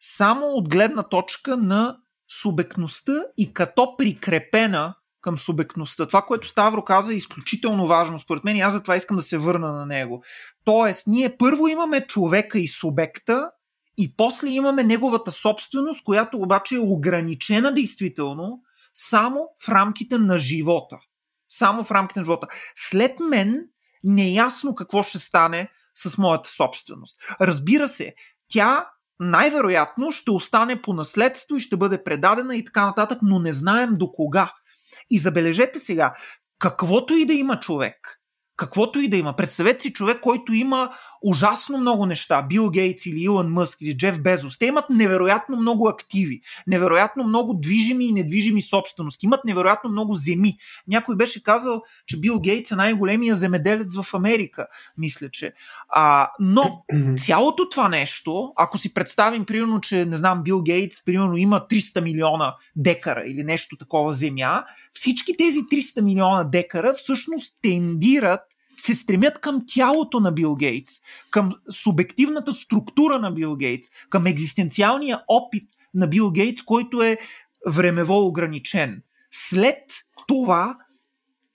само от гледна точка на субектността и като прикрепена към субектността. Това, което Ставро каза е изключително важно според мен и аз затова искам да се върна на него. Тоест, ние първо имаме човека и субекта и после имаме неговата собственост, която обаче е ограничена действително само в рамките на живота. Само в рамките на живота. След мен неясно какво ще стане с моята собственост. Разбира се, тя най-вероятно ще остане по наследство и ще бъде предадена и така нататък, но не знаем до кога. И забележете сега, каквото и да има човек, каквото и да има. Представете си човек, който има ужасно много неща. Бил Гейтс или Илон Мъск или Джеф Безос. Те имат невероятно много активи, невероятно много движими и недвижими собствености. Имат невероятно много земи. Някой беше казал, че Бил Гейтс е най-големия земеделец в Америка. Мисля, че. А, но [clears throat] цялото това нещо, ако си представим, примерно, че, не знам, Бил Гейтс, примерно, има 300 милиона декара или нещо такова земя, всички тези 300 милиона декара всъщност тендират се стремят към тялото на Бил Гейтс, към субективната структура на Бил Гейтс, към екзистенциалния опит на Бил Гейтс, който е времево ограничен. След това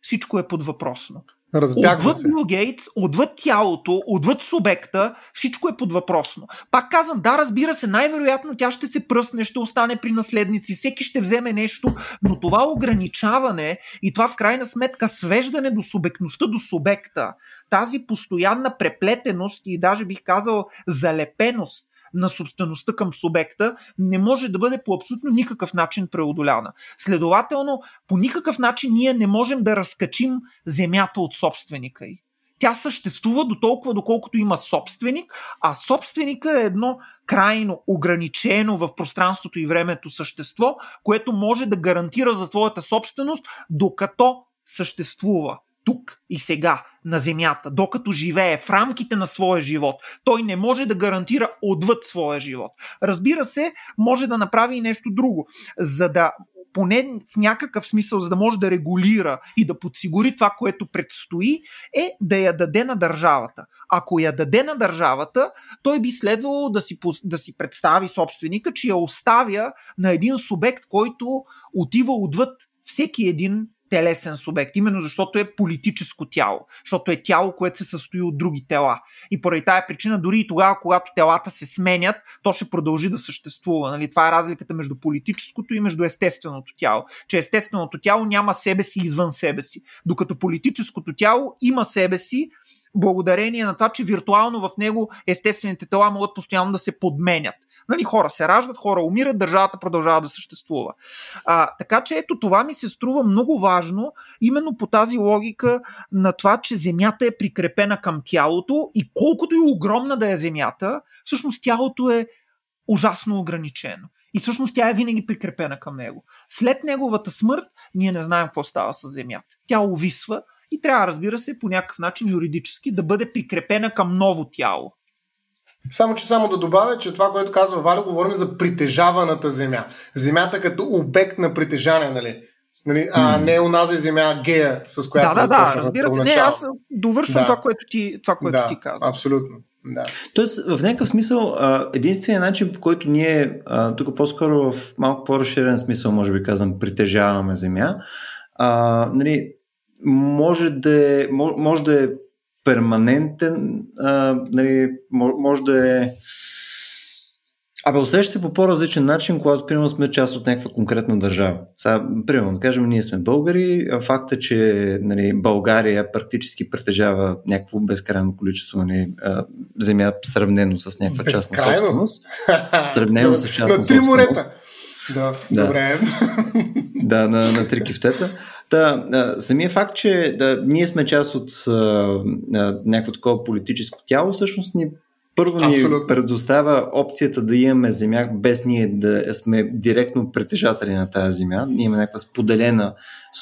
всичко е подвъпросно. Разбягва отвъд се. Бил Гейтс, отвъд тялото, отвъд субекта, всичко е подвъпросно. Пак казвам, да, разбира се, най-вероятно тя ще се пръсне, ще остане при наследници, всеки ще вземе нещо, но това ограничаване и това в крайна сметка свеждане до субектността, до субекта, тази постоянна преплетеност и даже бих казал залепеност на собствеността към субекта не може да бъде по абсолютно никакъв начин преодоляна. Следователно, по никакъв начин ние не можем да разкачим земята от собственика й. Тя съществува до толкова, доколкото има собственик, а собственика е едно крайно ограничено в пространството и времето същество, което може да гарантира за твоята собственост, докато съществува тук и сега на Земята, докато живее в рамките на своя живот. Той не може да гарантира отвъд своя живот. Разбира се, може да направи и нещо друго, за да поне в някакъв смисъл, за да може да регулира и да подсигури това, което предстои, е да я даде на държавата. Ако я даде на държавата, той би следвало да си, да си представи собственика, че я оставя на един субект, който отива отвъд всеки един телесен субект, именно защото е политическо тяло, защото е тяло, което се състои от други тела. И поради тая причина, дори и тогава, когато телата се сменят, то ще продължи да съществува. Нали? Това е разликата между политическото и между естественото тяло. Че естественото тяло няма себе си извън себе си, докато политическото тяло има себе си, благодарение на това, че виртуално в него естествените тела могат постоянно да се подменят. Нали, хора се раждат, хора умират, държавата продължава да съществува. А, така че ето това ми се струва много важно, именно по тази логика на това, че Земята е прикрепена към тялото и колкото и огромна да е Земята, всъщност тялото е ужасно ограничено. И всъщност тя е винаги прикрепена към него. След неговата смърт ние не знаем какво става с Земята. Тя увисва и трябва, разбира се, по някакъв начин юридически да бъде прикрепена към ново тяло. Само, че само да добавя, че това, което казва Валя, говорим за притежаваната земя. Земята като обект на притежание, нали? нали? А не онази земя гея, с която Да, да, да, разбира се. Не, аз довършвам Да. това, което ти, това, което да, ти каза. абсолютно. Да. Тоест, в някакъв смисъл, единственият начин, по който ние, тук по-скоро в малко по-разширен смисъл, може би казвам, притежаваме земя, а, нали, може, да е, мож- може да е перманентен, а, нали, мо- може да е Абе, усеща се по по-различен начин, когато, примерно, сме част от някаква конкретна държава. Сега, примерно, да кажем, ние сме българи, а факта, че нали, България практически притежава някакво безкрайно количество нали, земя, сравнено с някаква частна Безкрайно? собственост. [laughs] Сравнено с частна На три собственост. морета. Да, Да. добре. Да, на, на три кифтета. Да, а, самия факт, че да, ние сме част от а, а, някакво такова политическо тяло, всъщност ни първо ни Абсолютно. предоставя опцията да имаме земя, без ние да сме директно притежатели на тази земя. Ние имаме някаква споделена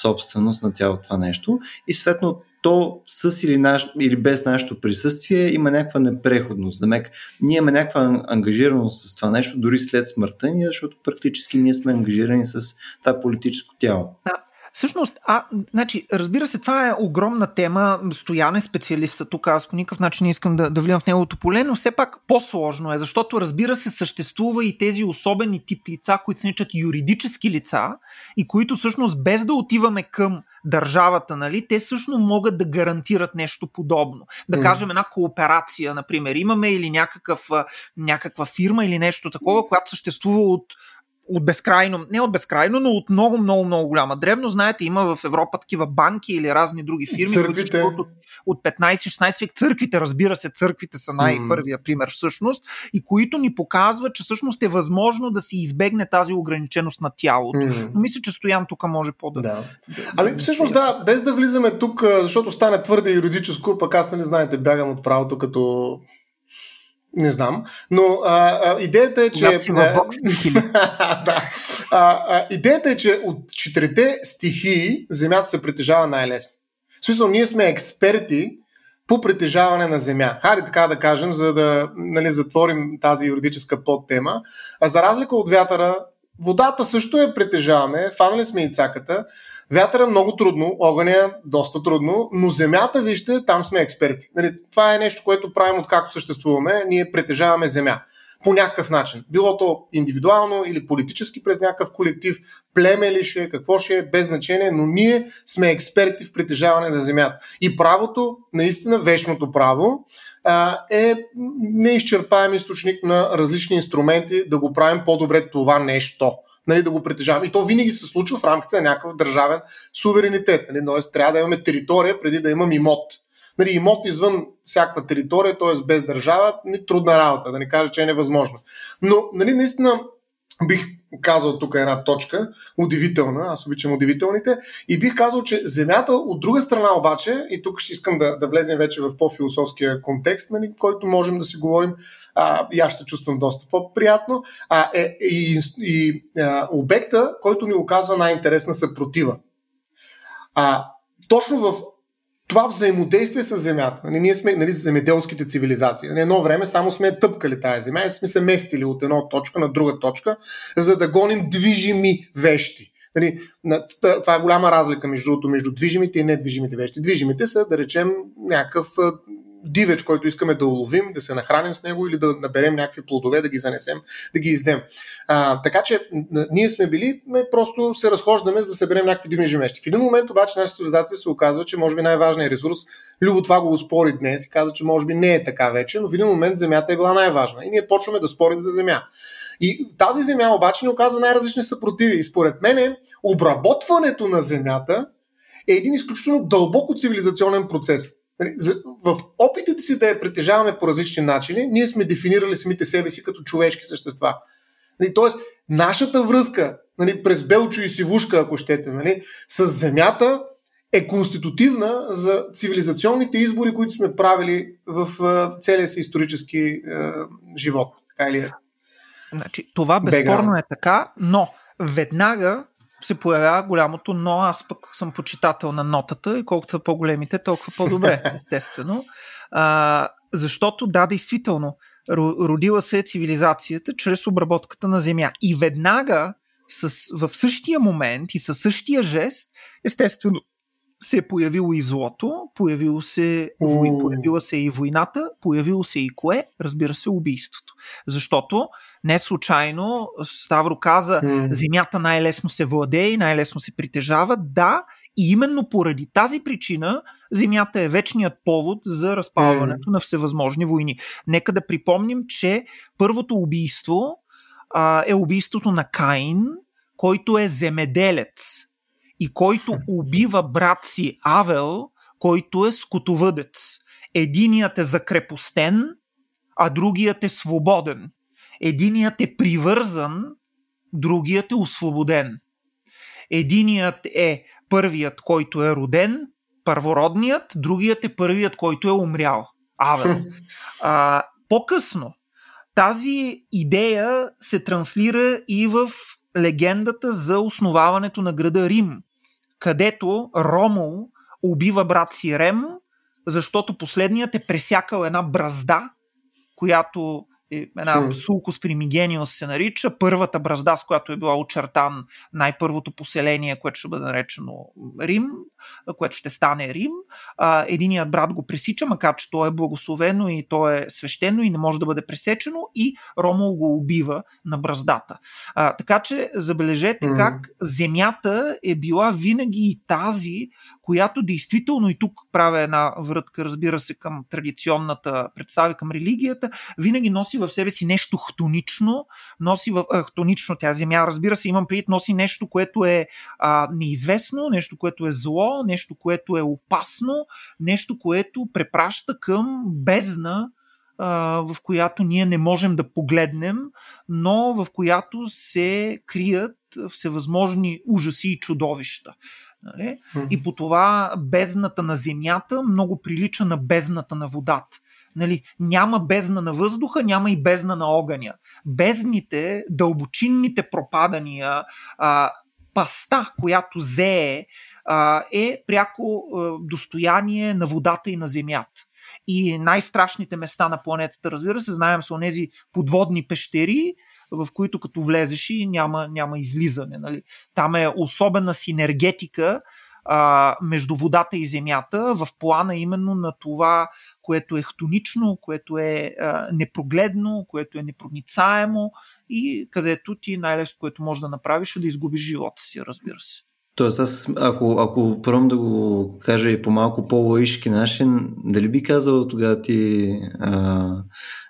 собственост на цялото това нещо. И съответно то с или, наш, или без нашето присъствие има някаква непреходност. Замек, ние имаме някаква ангажираност с това нещо, дори след смъртта ни, защото практически ние сме ангажирани с това политическо тяло. Да, Всъщност, а, значи, разбира се, това е огромна тема. Стоян е специалиста тук. Аз по никакъв начин не искам да, да влизам в неговото поле, но все пак по-сложно е, защото, разбира се, съществува и тези особени тип лица, които се наричат юридически лица и които всъщност без да отиваме към държавата, нали, те всъщност могат да гарантират нещо подобно. Да mm. кажем една кооперация, например. Имаме или някакъв, някаква фирма или нещо такова, която съществува от от безкрайно, не от безкрайно, но от много, много, много голяма. Древно, знаете, има в Европа такива банки или разни други фирми, Църквите. които от 15-16 век. Църквите, разбира се, църквите са най-първия пример всъщност и които ни показват, че всъщност е възможно да се избегне тази ограниченост на тялото. Mm. Но мисля, че Стоян тук може по-да. Да. Ами всъщност да, без да влизаме тук, защото стане твърде юридическо, пък аз, нали знаете, бягам от правото като не знам. Но а, а, идеята е, че. да, [laughs] да. А, а, идеята е, че от четирите стихии Земята се притежава най-лесно. В смисъл, ние сме експерти по притежаване на земя. Хайде така да кажем, за да нали, затворим тази юридическа подтема. А за разлика от вятъра, Водата също я притежаваме, фанали сме и цаката. Вятъра много трудно, огъня доста трудно, но земята, вижте, там сме експерти. Нали, това е нещо, което правим откакто съществуваме. Ние притежаваме земя по някакъв начин. Било то индивидуално или политически през някакъв колектив, племе ли ще, какво ще е, без значение, но ние сме експерти в притежаване на земята. И правото, наистина вечното право, е неизчерпаем източник на различни инструменти да го правим по-добре това нещо. Нали, да го притежаваме. И то винаги се случва в рамките на някакъв държавен суверенитет. Нали, тоест, трябва да имаме територия преди да имам имот. Нали, имот извън всяка територия, т.е. без държава, ни трудна работа, да не кажа, че е невъзможно. Но, нали, наистина, бих казал тук една точка, удивителна, аз обичам удивителните, и бих казал, че Земята от друга страна обаче, и тук ще искам да, да влезем вече в по-философския контекст, нали, който можем да си говорим, а, и аз се чувствам доста по-приятно, а, е, и, и а, обекта, който ни оказва най-интересна съпротива. А, точно в това взаимодействие с Земята. Нали, ние сме нали, земеделските цивилизации. Нали, едно време само сме тъпкали тази земя и сме се местили от една точка на друга точка, за да гоним движими вещи. Нали, това е голяма разлика между, между движимите и недвижимите вещи. Движимите са, да речем, някакъв дивеч, който искаме да уловим, да се нахраним с него или да наберем някакви плодове, да ги занесем, да ги издем. А, така че ние сме били, ме просто се разхождаме за да съберем някакви дивни жемещи. В един момент обаче нашата цивилизация се оказва, че може би най-важният ресурс, Любо това го успори днес и каза, че може би не е така вече, но в един момент земята е била най-важна. И ние почваме да спорим за земя. И тази земя обаче ни оказва най-различни съпротиви. И според мен обработването на земята е един изключително дълбоко цивилизационен процес. Нали, в опитите си да я притежаваме по различни начини, ние сме дефинирали самите себе си като човешки същества. Нали, тоест, нашата връзка нали, през Белчо и Сивушка, ако щете, нали, с Земята е конститутивна за цивилизационните избори, които сме правили в целия си исторически е, живот. Така или е? Значи, това безспорно е така, но веднага се появява голямото но, аз пък съм почитател на нотата и колкото са по-големите, толкова по-добре, [laughs] естествено. А, защото да, действително, родила се е цивилизацията чрез обработката на земя. И веднага с, в същия момент и със същия жест, естествено, се е появило и злото, появило се, появила се и войната, появило се и кое? Разбира се, убийството. Защото не случайно Ставро каза, mm. земята най-лесно се владее и най-лесно се притежава. Да, и именно поради тази причина земята е вечният повод за разпалването mm. на всевъзможни войни. Нека да припомним, че първото убийство а, е убийството на Каин, който е земеделец и който убива брат си Авел, който е скотовъдец. Единият е закрепостен, а другият е свободен. Единият е привързан, другият е освободен. Единият е първият, който е роден, първородният, другият е първият, който е умрял. Авел. А, По-късно тази идея се транслира и в легендата за основаването на града Рим, където Ромул убива брат си Рем, защото последният е пресякал една бразда, която една. Сулкус Примигениус се нарича, първата бразда, с която е била очертан най-първото поселение, което ще бъде наречено Рим, което ще стане Рим. Единият брат го пресича, макар че то е благословено и то е свещено и не може да бъде пресечено и Ромул го убива на браздата. Така че забележете как земята е била винаги и тази, която действително и тук правя една врътка, разбира се, към традиционната представа към религията, винаги носи в себе си нещо хтонично, носи в, а, хтонично тя земя, разбира се, имам предвид, носи нещо, което е а, неизвестно, нещо, което е зло, нещо, което е опасно, нещо, което препраща към бездна, в която ние не можем да погледнем, но в която се крият всевъзможни ужаси и чудовища. Нали? И по това бездната на земята много прилича на бездната на водата. Нали, няма бездна на въздуха, няма и бездна на огъня. Бездните, дълбочинните пропадания, а, паста, която зее, а, е пряко а, достояние на водата и на земята. И най-страшните места на планетата, разбира се, знаем са онези подводни пещери, в които като влезеш и няма, няма излизане. Нали? Там е особена синергетика а, между водата и земята в плана именно на това, което е хтонично, което е а, непрогледно, което е непроницаемо и където ти най-лесно, което можеш да направиш е да изгубиш живота си, разбира се. Тоест, аз, ако, ако пробвам да го кажа и по малко по-лаишки начин, дали би казал тогава ти, а,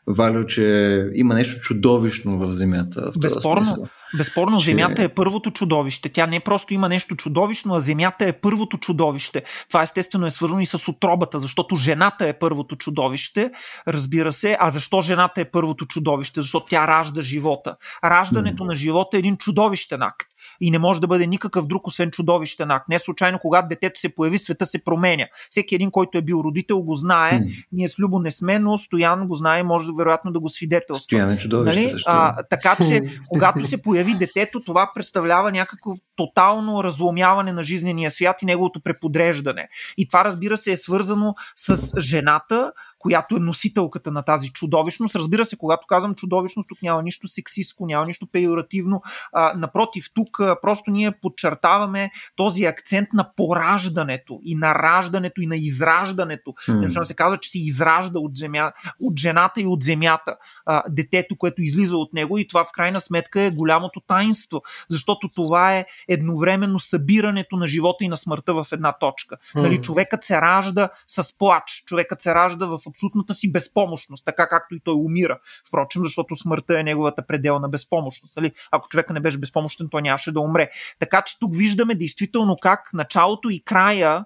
Валю, че има нещо чудовищно в Земята? В Безспорно. Смисъл? Безспорно, че... Земята е първото чудовище. Тя не просто има нещо чудовищно, а Земята е първото чудовище. Това естествено е свързано и с отробата, защото жената е първото чудовище, разбира се. А защо жената е първото чудовище? Защото тя ражда живота. Раждането mm. на живота е един чудовищен акт и не може да бъде никакъв друг, освен чудовищен акт. Не случайно, когато детето се появи, света се променя. Всеки един, който е бил родител, го знае. Mm. Ние с Любо не сме, но Стоян го знае и може вероятно да го свидетелства. Стоян е чудовище. Нали? А, така че, [laughs] когато се появи детето, това представлява някакво тотално разломяване на жизнения свят и неговото преподреждане. И това, разбира се, е свързано с жената, която е носителката на тази чудовищност. Разбира се, когато казвам чудовищност, тук няма нищо сексистско, няма нищо пеоративно. А, напротив, тук а, просто ние подчертаваме този акцент на пораждането и на раждането и на израждането. Mm. Защото се казва, че се изражда от, земя, от жената и от земята а, детето, което излиза от него и това в крайна сметка е голямото таинство, защото това е едновременно събирането на живота и на смъртта в една точка. Mm. Нали, човекът се ражда с плач, човекът се ражда в абсолютната си безпомощност, така както и той умира. Впрочем, защото смъртта е неговата пределна безпомощност. Нали? Ако човека не беше безпомощен, той нямаше да умре. Така че тук виждаме действително как началото и края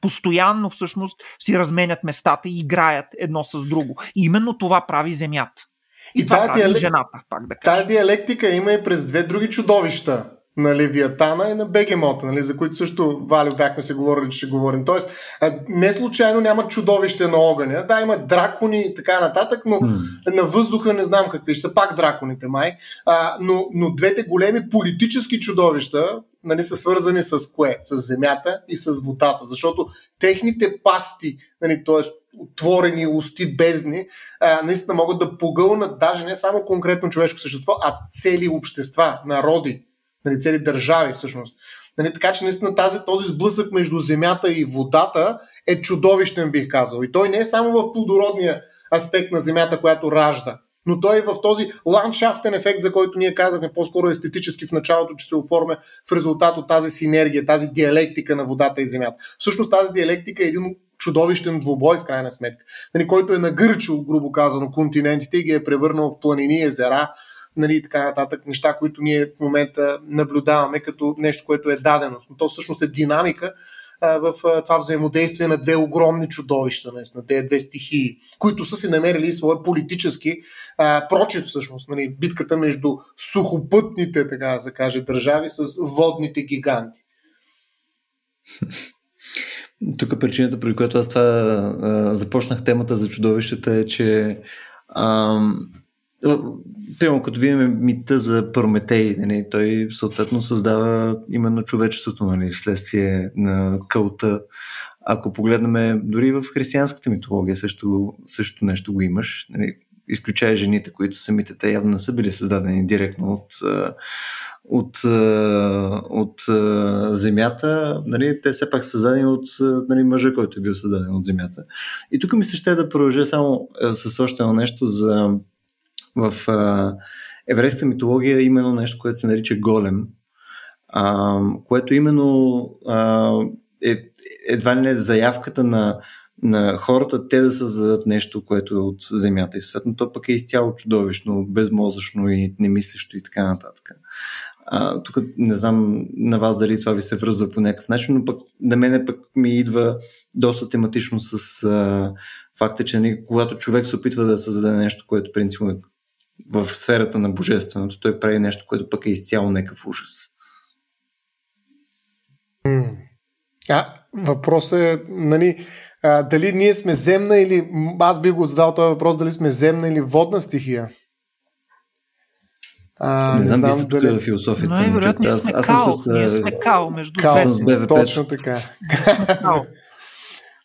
постоянно всъщност си разменят местата и играят едно с друго. И именно това прави Земята. И, и това прави диалек... жената, пак да кажа. Тая диалектика има и през две други чудовища на Левиатана и на Бегемота, нали, за които също, Валю, бяхме се говорили, че ще говорим. Тоест, не случайно няма чудовище на огъня. Да, има дракони и така нататък, но mm. на въздуха не знам какви ще са, пак драконите май. А, но, но двете големи политически чудовища нали, са свързани с кое? С земята и с водата. Защото техните пасти, нали, т.е. отворени усти, бездни, а, наистина могат да погълнат даже не само конкретно човешко същество, а цели общества, народи нали, цели държави всъщност. Нали, така че наистина тази, този сблъсък между земята и водата е чудовищен, бих казал. И той не е само в плодородния аспект на земята, която ражда, но той е в този ландшафтен ефект, за който ние казахме по-скоро естетически в началото, че се оформя в резултат от тази синергия, тази диалектика на водата и земята. Всъщност тази диалектика е един чудовищен двубой в крайна сметка, нали, който е нагърчил, грубо казано, континентите и ги е превърнал в планини, езера, нали, така нататък, неща, които ние в момента наблюдаваме като нещо, което е даденост. Но то всъщност е динамика а, в а, това взаимодействие на две огромни чудовища, на тези две стихии, които са си намерили своя политически а, прочит всъщност. Нали, битката между сухопътните, така да се каже, държави с водните гиганти. [laughs] Тук причината, при която аз това а, започнах темата за чудовищата е, че А, Примерно, като видим мита за Прометей, нали, той съответно създава именно човечеството нали, вследствие на кълта. Ако погледнем дори в християнската митология също, също нещо го имаш. Нали, изключая жените, които самите те явно не са били създадени директно от, от, от, от земята. Нали, те все пак са създадени от нали, мъжа, който е бил създаден от земята. И тук ми се ще да продължа само с още едно нещо за в а, еврейската митология е именно нещо, което се нарича голем, а, което именно а, е едва ли не заявката на, на хората те да създадат нещо, което е от земята. И съответно то пък е изцяло чудовищно, безмозъчно и немислещо и така нататък. А, тук не знам на вас дали това ви се връзва по някакъв начин, но пък на мене пък ми идва доста тематично с а, факта, че нали, когато човек се опитва да създаде нещо, което принципно е в сферата на божественото, той прави нещо, което пък е изцяло някакъв ужас. А, въпросът е, нали, а, дали ние сме земна или, аз би го задал този въпрос, дали сме земна или водна стихия. А, не, не знам, знам дали... тук философията. Най-вероятно ние сме аз, кал, аз с, ние сме кал между кал, с БВП. Точно така. [laughs]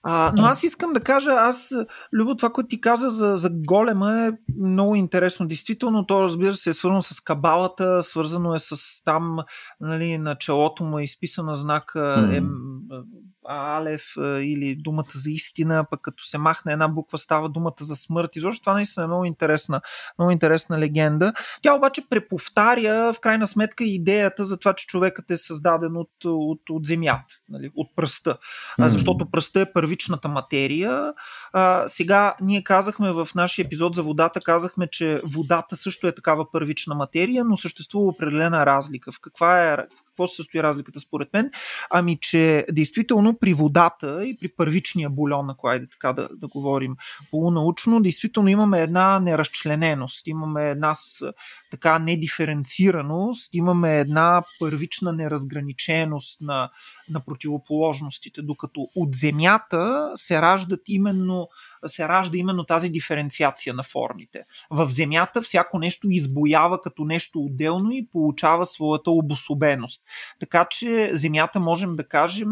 А, но аз искам да кажа, аз, Любо, това, което ти каза за, за голема е много интересно. Действително, то разбира се е свързано с кабалата, свързано е с там, нали, на челото му е изписано знака mm-hmm. Алев или думата за истина, пък като се махне една буква става думата за смърт. И защо това наистина е много интересна, много интересна легенда. Тя обаче преповтаря в крайна сметка идеята за това, че човекът е създаден от, от, от земята, нали, от пръста. Mm. Защото пръста е първичната материя. А, сега ние казахме в нашия епизод за водата, казахме, че водата също е такава първична материя, но съществува определена разлика. В каква е, какво се състои разликата според мен? Ами, че действително при водата и при първичния бульон, ако айде така да, да говорим полунаучно, действително имаме една неразчлененост, имаме една с, така недиференцираност, имаме една първична неразграниченост на, на противоположностите, докато от Земята се раждат именно се ражда именно тази диференциация на формите. В Земята всяко нещо избоява като нещо отделно и получава своята обособеност. Така че Земята можем да кажем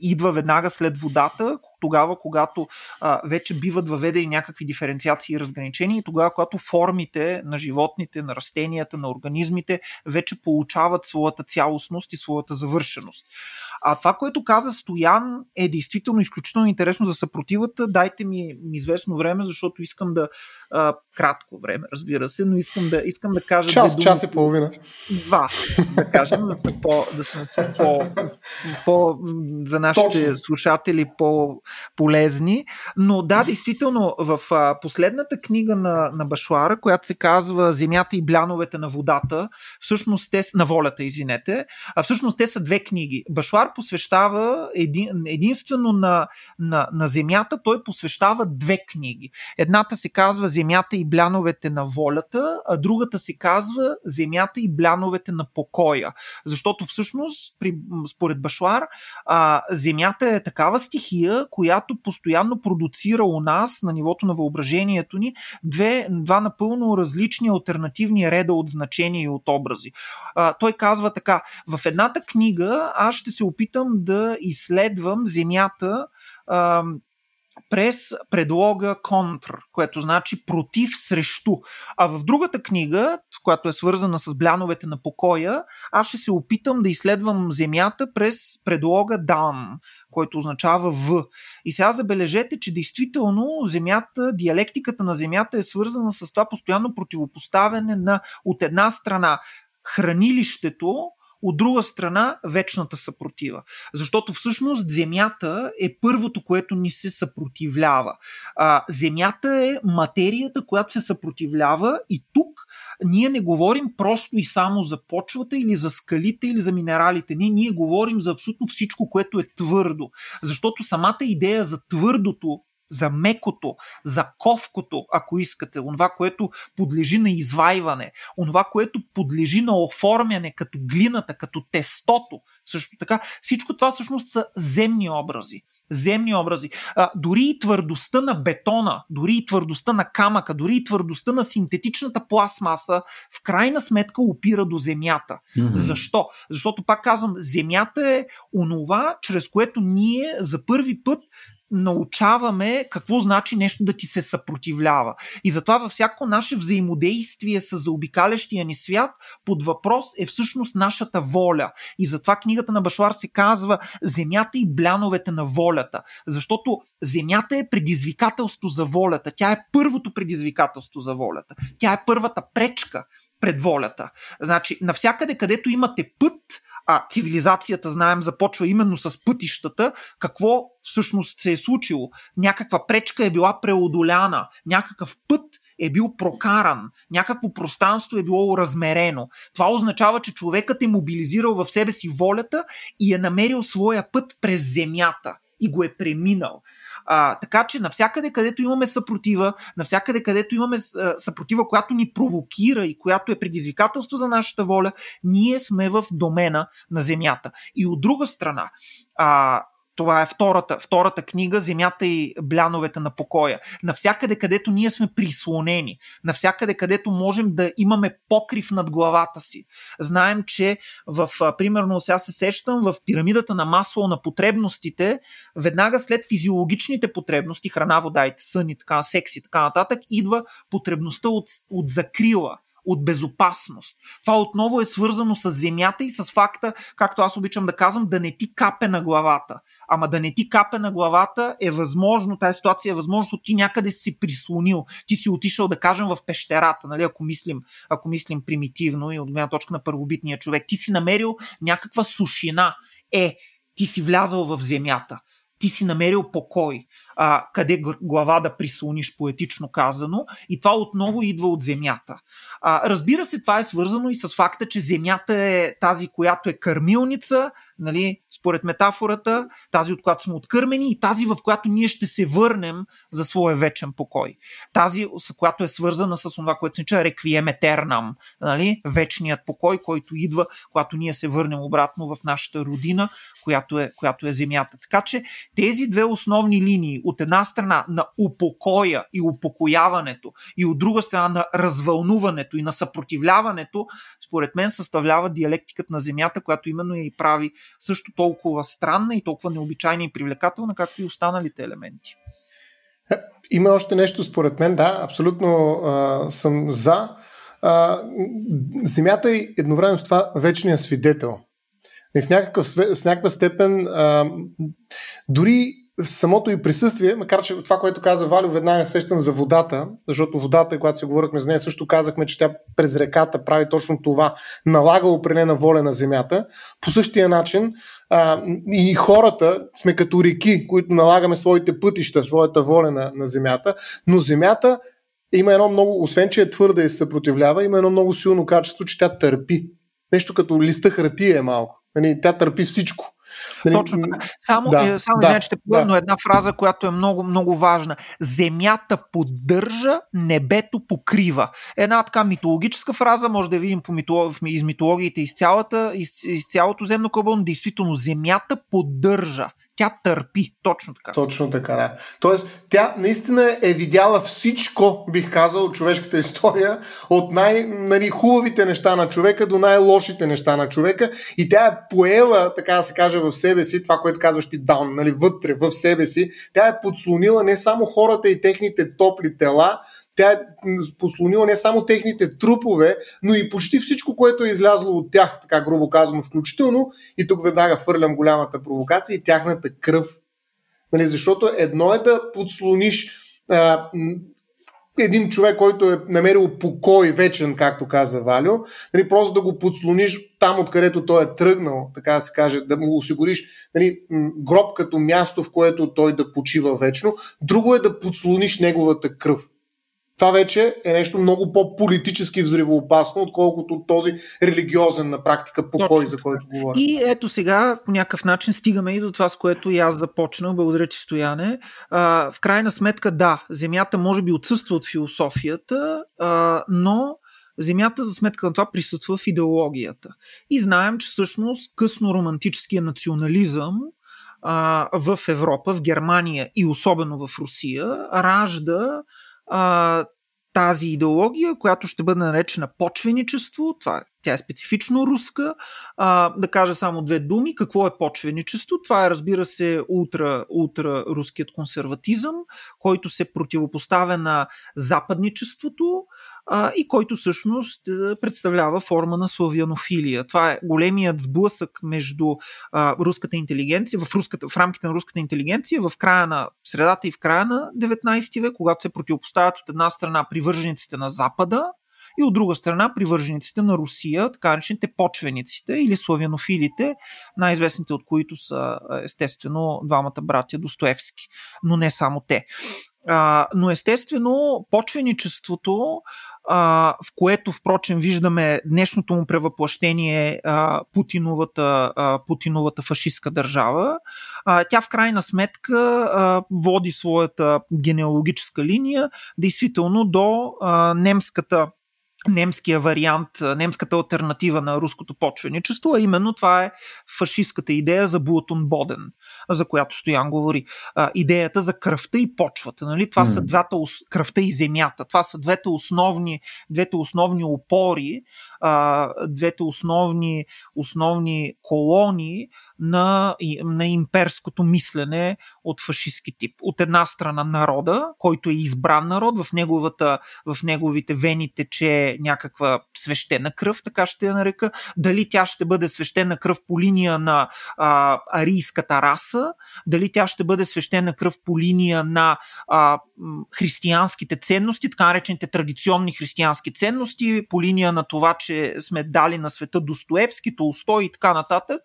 идва веднага след водата, тогава, когато а, вече биват въведени някакви диференциации и разграничения, и тогава, когато формите на животните, на растенията, на организмите вече получават своята цялостност и своята завършеност. А това, което каза Стоян, е действително изключително интересно за съпротивата. Дайте ми, известно време, защото искам да. А, кратко време, разбира се, но искам да, искам да кажа. Час, думи, час и половина. Два, да кажем, да сме, по, да сме по, по, за нашите Точно. слушатели по-полезни. Но да, действително, в а, последната книга на, на Башуара, която се казва Земята и бляновете на водата, всъщност те на волята, извинете, а всъщност те са две книги. Башуар посвещава един, единствено на, на, на Земята, той посвещава две книги. Едната се казва Земята и бляновете на волята, а другата се казва Земята и бляновете на покоя. Защото всъщност, при, според Башуар, а, Земята е такава стихия, която постоянно продуцира у нас на нивото на въображението ни две, два напълно различни альтернативни реда от значения и от образи. А, той казва така: в едната книга аз ще се опитам да изследвам Земята през предлога контр, което значи против срещу. А в другата книга, която е свързана с бляновете на покоя, аз ще се опитам да изследвам Земята през предлога дан, който означава в. И сега забележете, че действително Земята, диалектиката на Земята е свързана с това постоянно противопоставяне на от една страна хранилището, от друга страна вечната съпротива. Защото всъщност Земята е първото, което ни се съпротивлява. А, земята е материята, която се съпротивлява и тук ние не говорим просто и само за почвата или за скалите или за минералите. Не, ние говорим за абсолютно всичко, което е твърдо. Защото самата идея за твърдото за мекото, за ковкото, ако искате, онова, което подлежи на извайване, онова, което подлежи на оформяне, като глината, като тестото, също така, всичко това всъщност са земни образи. Земни образи. А, дори и твърдостта на бетона, дори и твърдостта на камъка, дори и твърдостта на синтетичната пластмаса, в крайна сметка опира до земята. Mm-hmm. Защо? Защото, пак казвам, земята е онова, чрез което ние за първи път научаваме какво значи нещо да ти се съпротивлява. И затова във всяко наше взаимодействие с заобикалящия ни свят под въпрос е всъщност нашата воля. И затова книгата на Башлар се казва Земята и бляновете на волята. Защото Земята е предизвикателство за волята. Тя е първото предизвикателство за волята. Тя е първата пречка пред волята. Значи, навсякъде, където имате път, а цивилизацията, знаем, започва именно с пътищата, какво всъщност се е случило? Някаква пречка е била преодоляна, някакъв път е бил прокаран, някакво пространство е било размерено. Това означава, че човекът е мобилизирал в себе си волята и е намерил своя път през земята и го е преминал. А, така че навсякъде, където имаме съпротива, навсякъде, където имаме съпротива, която ни провокира и която е предизвикателство за нашата воля, ние сме в домена на Земята. И от друга страна, а, това е втората, втората книга Земята и бляновете на покоя. Навсякъде, където ние сме прислонени, навсякъде, където можем да имаме покрив над главата си. Знаем, че в, примерно, сега се сещам, в пирамидата на масло на потребностите, веднага след физиологичните потребности, храна, вода и сън и така, секс и така нататък, идва потребността от, от закрила от безопасност. Това отново е свързано с земята и с факта, както аз обичам да казвам, да не ти капе на главата. Ама да не ти капе на главата е възможно, тази ситуация е възможно, защото ти някъде си прислонил. Ти си отишъл, да кажем, в пещерата, нали, ако, мислим, ако мислим примитивно и от гледна точка на първобитния човек. Ти си намерил някаква сушина. Е, ти си влязал в земята ти си намерил покой, а, къде глава да прислониш поетично казано, и това отново идва от земята. А, разбира се, това е свързано и с факта, че земята е тази, която е кърмилница, нали, според метафората, тази от която сме откърмени и тази, в която ние ще се върнем за своя вечен покой. Тази, която е свързана с това, което се нарича реквием етернам, нали, вечният покой, който идва, когато ние се върнем обратно в нашата родина, която е, която е земята. Така че тези две основни линии, от една страна на упокоя и упокояването, и от друга страна на развълнуването и на съпротивляването, според мен съставлява диалектикът на земята, която именно я и прави също толкова странна и толкова необичайна и привлекателна, както и останалите елементи. Има още нещо според мен, да, абсолютно а, съм за. А, земята е едновременно с това вечният свидетел. И в, някакъв, с някаква степен а, дори самото и присъствие, макар че това, което каза Валю, веднага сещам за водата, защото водата, когато си говорихме за нея, също казахме, че тя през реката прави точно това, налага определена воля на земята. По същия начин а, и хората сме като реки, които налагаме своите пътища, своята воля на, на земята, но земята има едно много, освен че е твърда и се съпротивлява, има едно много силно качество, че тя търпи. Нещо като листа хартия е малко. Нали, тя търпи всичко. Нали, Точно така. Само, да, е, само да, извиня, че те да. една фраза, която е много, много важна. Земята поддържа, небето покрива. Една така митологическа фраза, може да видим по митолог, из митологиите из, цялата, из, из цялото земно кълбо, действително земята поддържа тя търпи. Точно така. Точно така, да. Тоест, тя наистина е видяла всичко, бих казал, от човешката история, от най-хубавите нали, неща на човека до най-лошите неща на човека и тя е поела, така да се каже, в себе си, това, което казваш ти даун, нали, вътре, в себе си, тя е подслонила не само хората и техните топли тела, тя е послонила не само техните трупове, но и почти всичко, което е излязло от тях, така грубо казано, включително, и тук веднага фърлям голямата провокация, и тяхната кръв. Нали, защото едно е да подслониш а, един човек, който е намерил покой вечен, както каза Валю, нали, просто да го подслониш там, откъдето той е тръгнал, така да се каже, да му осигуриш нали, гроб като място, в което той да почива вечно. Друго е да подслониш неговата кръв. Това вече е нещо много по-политически взривоопасно, отколкото този религиозен на практика покой, Точно. за който говоря. И ето сега по някакъв начин стигаме и до това, с което и аз започнах. Благодаря ти, Стояне. А, в крайна сметка, да, Земята може би отсъства от философията, а, но Земята за сметка на това присъства в идеологията. И знаем, че всъщност късно романтическия национализъм а, в Европа, в Германия и особено в Русия, ражда а, тази идеология, която ще бъде наречена почвеничество. Това, тя е специфично руска. А, да кажа само две думи. Какво е почвеничество? Това е, разбира се, ултра руският консерватизъм, който се противопоставя на западничеството, и който всъщност е, представлява форма на славянофилия. Това е големият сблъсък между а, руската интелигенция, в, руската, в рамките на руската интелигенция, в края на средата и в края на 19 век, когато се противопоставят от една страна привържениците на Запада, и от друга страна привържениците на Русия, така наречените почвениците или славянофилите, най-известните от които са естествено двамата братя Достоевски, но не само те. А, но естествено, почвеничеството, а, в което, впрочем, виждаме днешното му превъплъщение а, Путиновата, а, Путиновата фашистска държава, а, тя в крайна сметка а, води своята генеалогическа линия действително до а, немската немския вариант, немската альтернатива на руското почвеничество, а именно това е фашистската идея за Булатун Боден, за която Стоян говори. А, идеята за кръвта и почвата. Нали? Това mm. са двата, кръвта и земята. Това са двете основни, двете основни опори, а, двете основни, основни колони на, на имперското мислене от фашистски тип. От една страна народа, който е избран народ, в, неговата, в неговите вени тече някаква свещена кръв, така ще я нарека. Дали тя ще бъде свещена кръв по линия на а, арийската раса, дали тя ще бъде свещена кръв по линия на а, християнските ценности, така наречените традиционни християнски ценности, по линия на това, че сме дали на света Достоевски, Толстой и така нататък,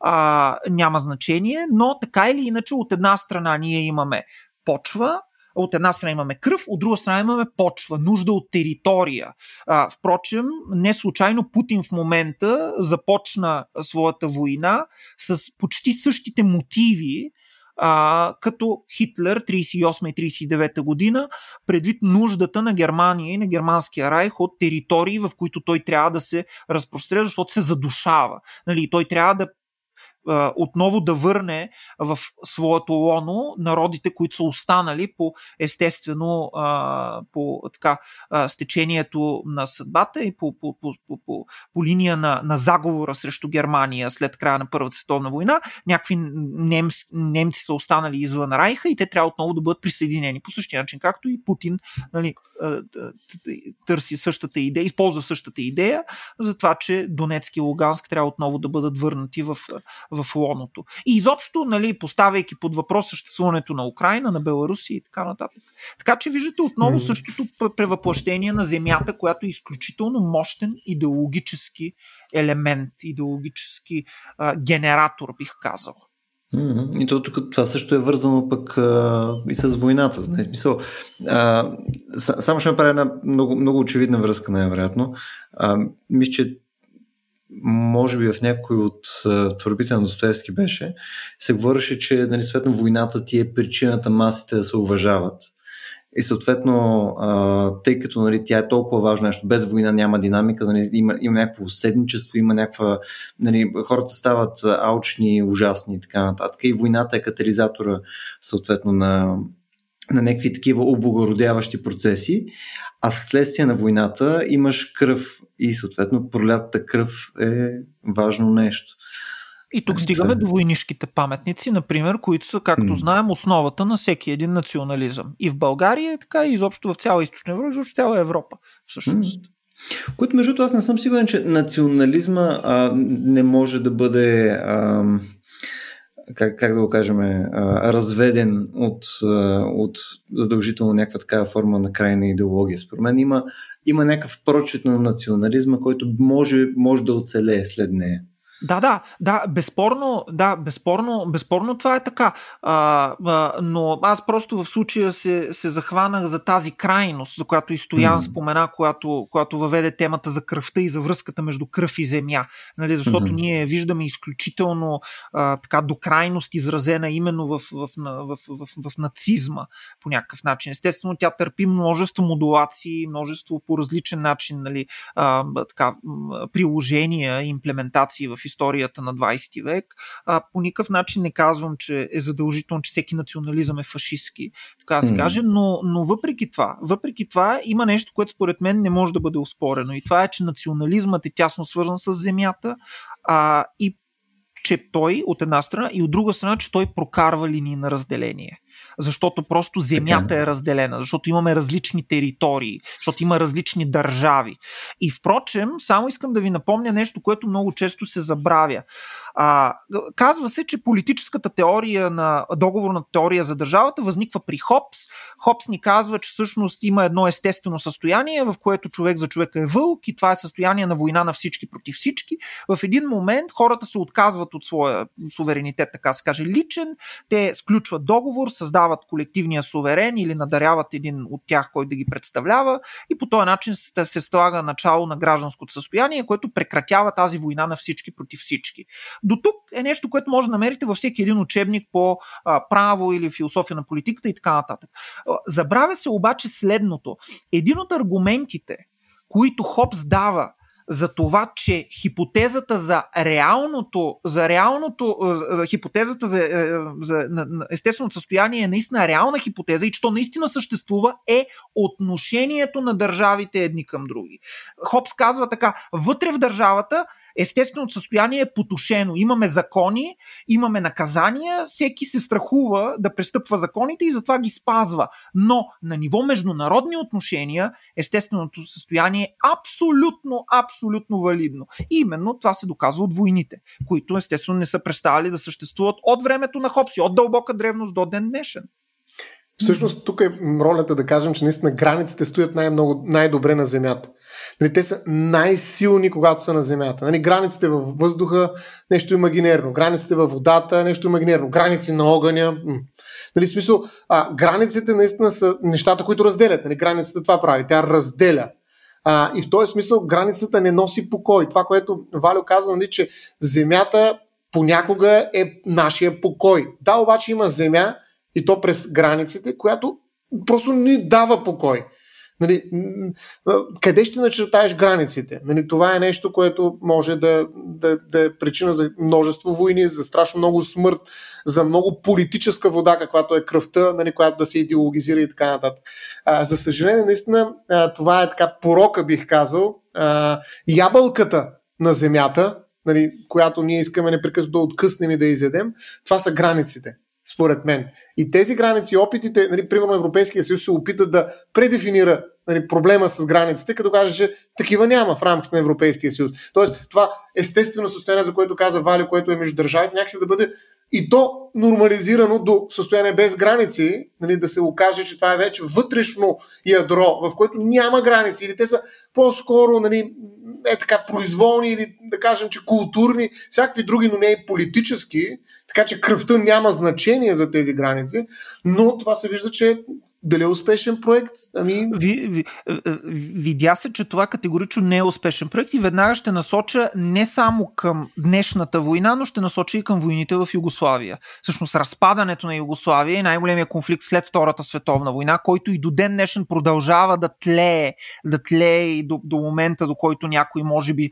а, няма значение, но така или иначе от една страна ние имаме почва, от една страна имаме кръв, от друга страна имаме почва, нужда от територия. А, впрочем, не случайно Путин в момента започна своята война с почти същите мотиви, а, като Хитлер 38 и 39 година, предвид нуждата на Германия и на германския райх от територии, в които той трябва да се разпростре, защото се задушава. Нали, той трябва да отново да върне в своето лоно народите, които са останали по естествено по така стечението на съдбата и по, по, по, по, по, по линия на, на заговора срещу Германия след края на Първата световна война. Някакви немц, немци са останали извън Райха и те трябва отново да бъдат присъединени по същия начин, както и Путин нали, търси същата идея, използва същата идея за това, че Донецки и Луганск трябва отново да бъдат върнати в в лоното. И изобщо, нали, поставяйки под въпрос съществуването на Украина, на Беларусия и така нататък. Така че виждате отново mm. същото превъплъщение на Земята, която е изключително мощен идеологически елемент, идеологически а, генератор, бих казал. И то тук това също е вързано пък а, и с войната. Не, смисъл, а, само ще направя една много, много очевидна връзка, най-вероятно. А, мисля, че може би в някой от творбите на Достоевски беше, се говореше, че нали, съответно войната ти е причината масите да се уважават. И съответно, а, тъй като нали, тя е толкова важно нещо, без война няма динамика, нали, има, има някакво уседничество, има някаква. Нали, хората стават алчни, ужасни и така нататък. И войната е катализатора, съответно, на, на някакви такива облагородяващи процеси, а вследствие на войната имаш кръв и съответно пролятата кръв е важно нещо. И тук стигаме до войнишките паметници, например, които са, както знаем, основата на всеки един национализъм. И в България е така, и изобщо в цяла източна Европа, изобщо в цяла Европа, всъщност. Което, между това, аз не съм сигурен, че национализма а, не може да бъде, а, как, как да го кажем, а, разведен от, от задължително някаква такава форма на крайна идеология. Според мен има има някакъв прочет на национализма, който може, може да оцелее след нея. Да, да, да, безспорно, да, безспорно, безспорно това е така. А, а, но аз просто в случая се, се захванах за тази крайност, за която и Стоян mm. спомена, която, която въведе темата за кръвта и за връзката между кръв и земя. Нали, защото mm-hmm. ние виждаме изключително а, така до крайност изразена именно в, в, в, в, в, в нацизма по някакъв начин. Естествено, тя търпи множество модулации, множество по различен начин нали, а, така, приложения, имплементации в историята на 20 век. А, по никакъв начин не казвам, че е задължително, че всеки национализъм е фашистски, така да се каже, но, но въпреки това, въпреки това има нещо, което според мен не може да бъде успорено и това е, че национализмът е тясно свързан с земята а, и че той от една страна и от друга страна, че той прокарва линии на разделение защото просто земята е разделена, защото имаме различни територии, защото има различни държави. И впрочем, само искам да ви напомня нещо, което много често се забравя. А, казва се, че политическата теория на договорната теория за държавата възниква при Хопс. Хопс ни казва, че всъщност има едно естествено състояние, в което човек за човека е вълк и това е състояние на война на всички против всички. В един момент хората се отказват от своя суверенитет, така се каже, личен. Те сключват договор, създават колективния суверен или надаряват един от тях, който да ги представлява и по този начин се слага начало на гражданското състояние, което прекратява тази война на всички против всички. До тук е нещо, което може да намерите във всеки един учебник по а, право или философия на политиката и така нататък. Забравя се обаче следното. Един от аргументите, които Хопс дава за това, че хипотезата за реалното, за реалното, за хипотезата за, е, за, за естественото състояние е наистина реална хипотеза и че то наистина съществува, е отношението на държавите едни към други. Хопс казва така, вътре в държавата естественото състояние е потушено. Имаме закони, имаме наказания, всеки се страхува да престъпва законите и затова ги спазва. Но на ниво международни отношения, естественото състояние е абсолютно, абсолютно валидно. И именно това се доказва от войните, които естествено не са представили да съществуват от времето на Хопси, от дълбока древност до ден днешен. Всъщност тук е ролята да кажем, че наистина границите стоят най-много, най-добре на Земята. Нали, те са най-силни, когато са на Земята. Нали, границите във въздуха, нещо имагинерно. Границите във водата, нещо имагинерно. Граници на огъня. Нали, смисъл, а, границите наистина са нещата, които разделят. Нали, границата това прави. Тя разделя. А, и в този смисъл границата не носи покой. Това, което Валю каза, нали, че Земята понякога е нашия покой. Да, обаче има земя и то през границите, която просто ни дава покой. Нали, къде ще начертаеш границите? Нали, това е нещо, което може да, да, да е причина за множество войни, за страшно много смърт, за много политическа вода, каквато е кръвта, нали, която да се идеологизира и така нататък. А, за съжаление, наистина, а, това е така порока, бих казал. А, ябълката на земята, нали, която ние искаме непрекъснато да откъснем и да изядем, това са границите според мен. И тези граници, опитите, нали, примерно Европейския съюз се опита да предефинира нали, проблема с границите, като каже, че такива няма в рамките на Европейския съюз. Тоест, това естествено състояние, за което каза Вали, което е между държавите, някакси да бъде и то нормализирано до състояние без граници, нали, да се окаже, че това е вече вътрешно ядро, в което няма граници, или те са по-скоро нали, е така произволни, или да кажем, че културни, всякакви други, но не и политически, така че кръвта няма значение за тези граници, но това се вижда, че дали е успешен проект? Ами... Ви, ви, е, е, видя се, че това категорично не е успешен проект и веднага ще насоча не само към днешната война, но ще насоча и към войните в Югославия. Всъщност разпадането на Югославия е най-големия конфликт след Втората световна война, който и до ден днешен продължава да тлее, да тлее и до, до момента, до който някой може би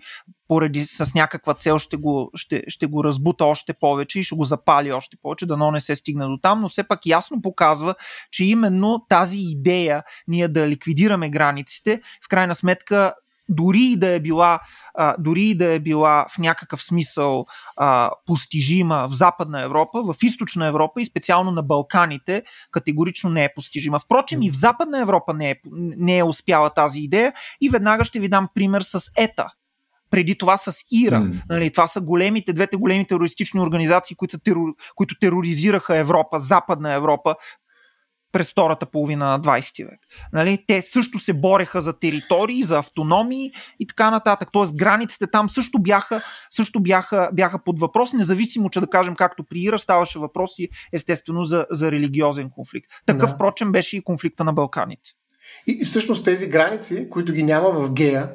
поради с някаква цел ще го, ще, ще го разбута още повече и ще го запали още повече, дано не се стигне до там, но все пак ясно показва, че именно тази идея ние да ликвидираме границите, в крайна сметка дори и да е била, а, дори и да е била в някакъв смисъл а, постижима в Западна Европа, в Източна Европа и специално на Балканите, категорично не е постижима. Впрочем, и в Западна Европа не е, не е успяла тази идея и веднага ще ви дам пример с ЕТА преди това с Ира. Mm. Нали, това са големите, двете големи терористични организации, които, са терор, които тероризираха Европа, Западна Европа през втората половина на 20 век. Нали? Те също се бореха за територии, за автономии и така нататък. Тоест границите там също бяха, също бяха, бяха под въпрос, независимо, че да кажем, както при Ира ставаше въпроси естествено за, за религиозен конфликт. Такъв, да. впрочем, беше и конфликта на Балканите. И, и всъщност тези граници, които ги няма в Гея,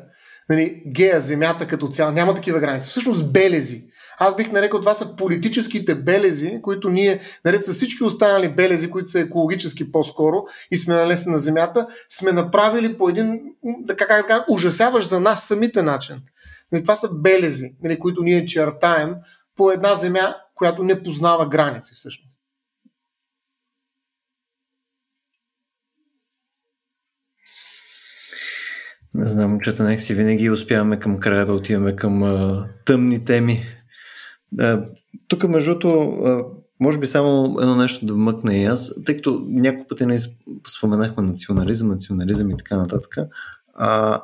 нали, Гея, земята като цяло, няма такива граници. Всъщност белези. Аз бих нарекал това са политическите белези, които ние, наред с всички останали белези, които са екологически по-скоро и сме налесни на Земята, сме направили по един, така как да ужасяващ за нас самите начин. Нали, това са белези, нали, които ние чертаем по една земя, която не познава граници всъщност. Не знам, момчета, нека си винаги успяваме към края да отиваме към а, тъмни теми. А, тук, между другото, може би само едно нещо да вмъкна и аз, тъй като няколко пъти не споменахме национализъм, национализъм и така нататък. А,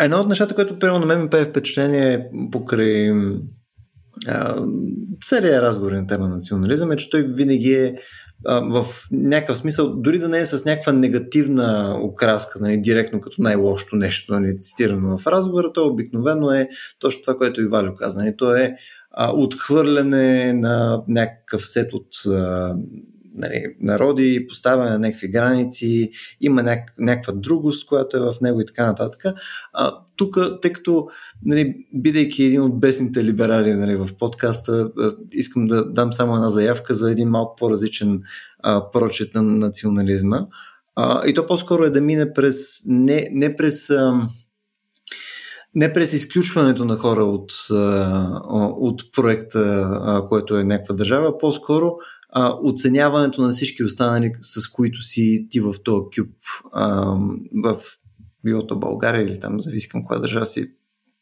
едно от нещата, което първо на мен ми пее впечатление е покрай а, серия разговори на тема национализъм е, че той винаги е в някакъв смисъл, дори да не е с някаква негативна окраска, нали, директно като най-лошото нещо, нали, цитирано в разговора, то обикновено е точно това, което и Валю каза. Нали, то е а, отхвърляне на някакъв сет от а, нали, народи, поставяне на някакви граници, има няк- някаква другост, която е в него и така нататък. Тук, тъй като, нали, бидейки един от бесните либерали нали, в подкаста, искам да дам само една заявка за един малко по-различен а, прочет на национализма. А, и то по-скоро е да мине през, не, не през... А, не през изключването на хора от, от проекта, което е някаква държава, по-скоро а, оценяването на всички останали, с които си ти в този кюб, в билото България или там, зависи към коя държава си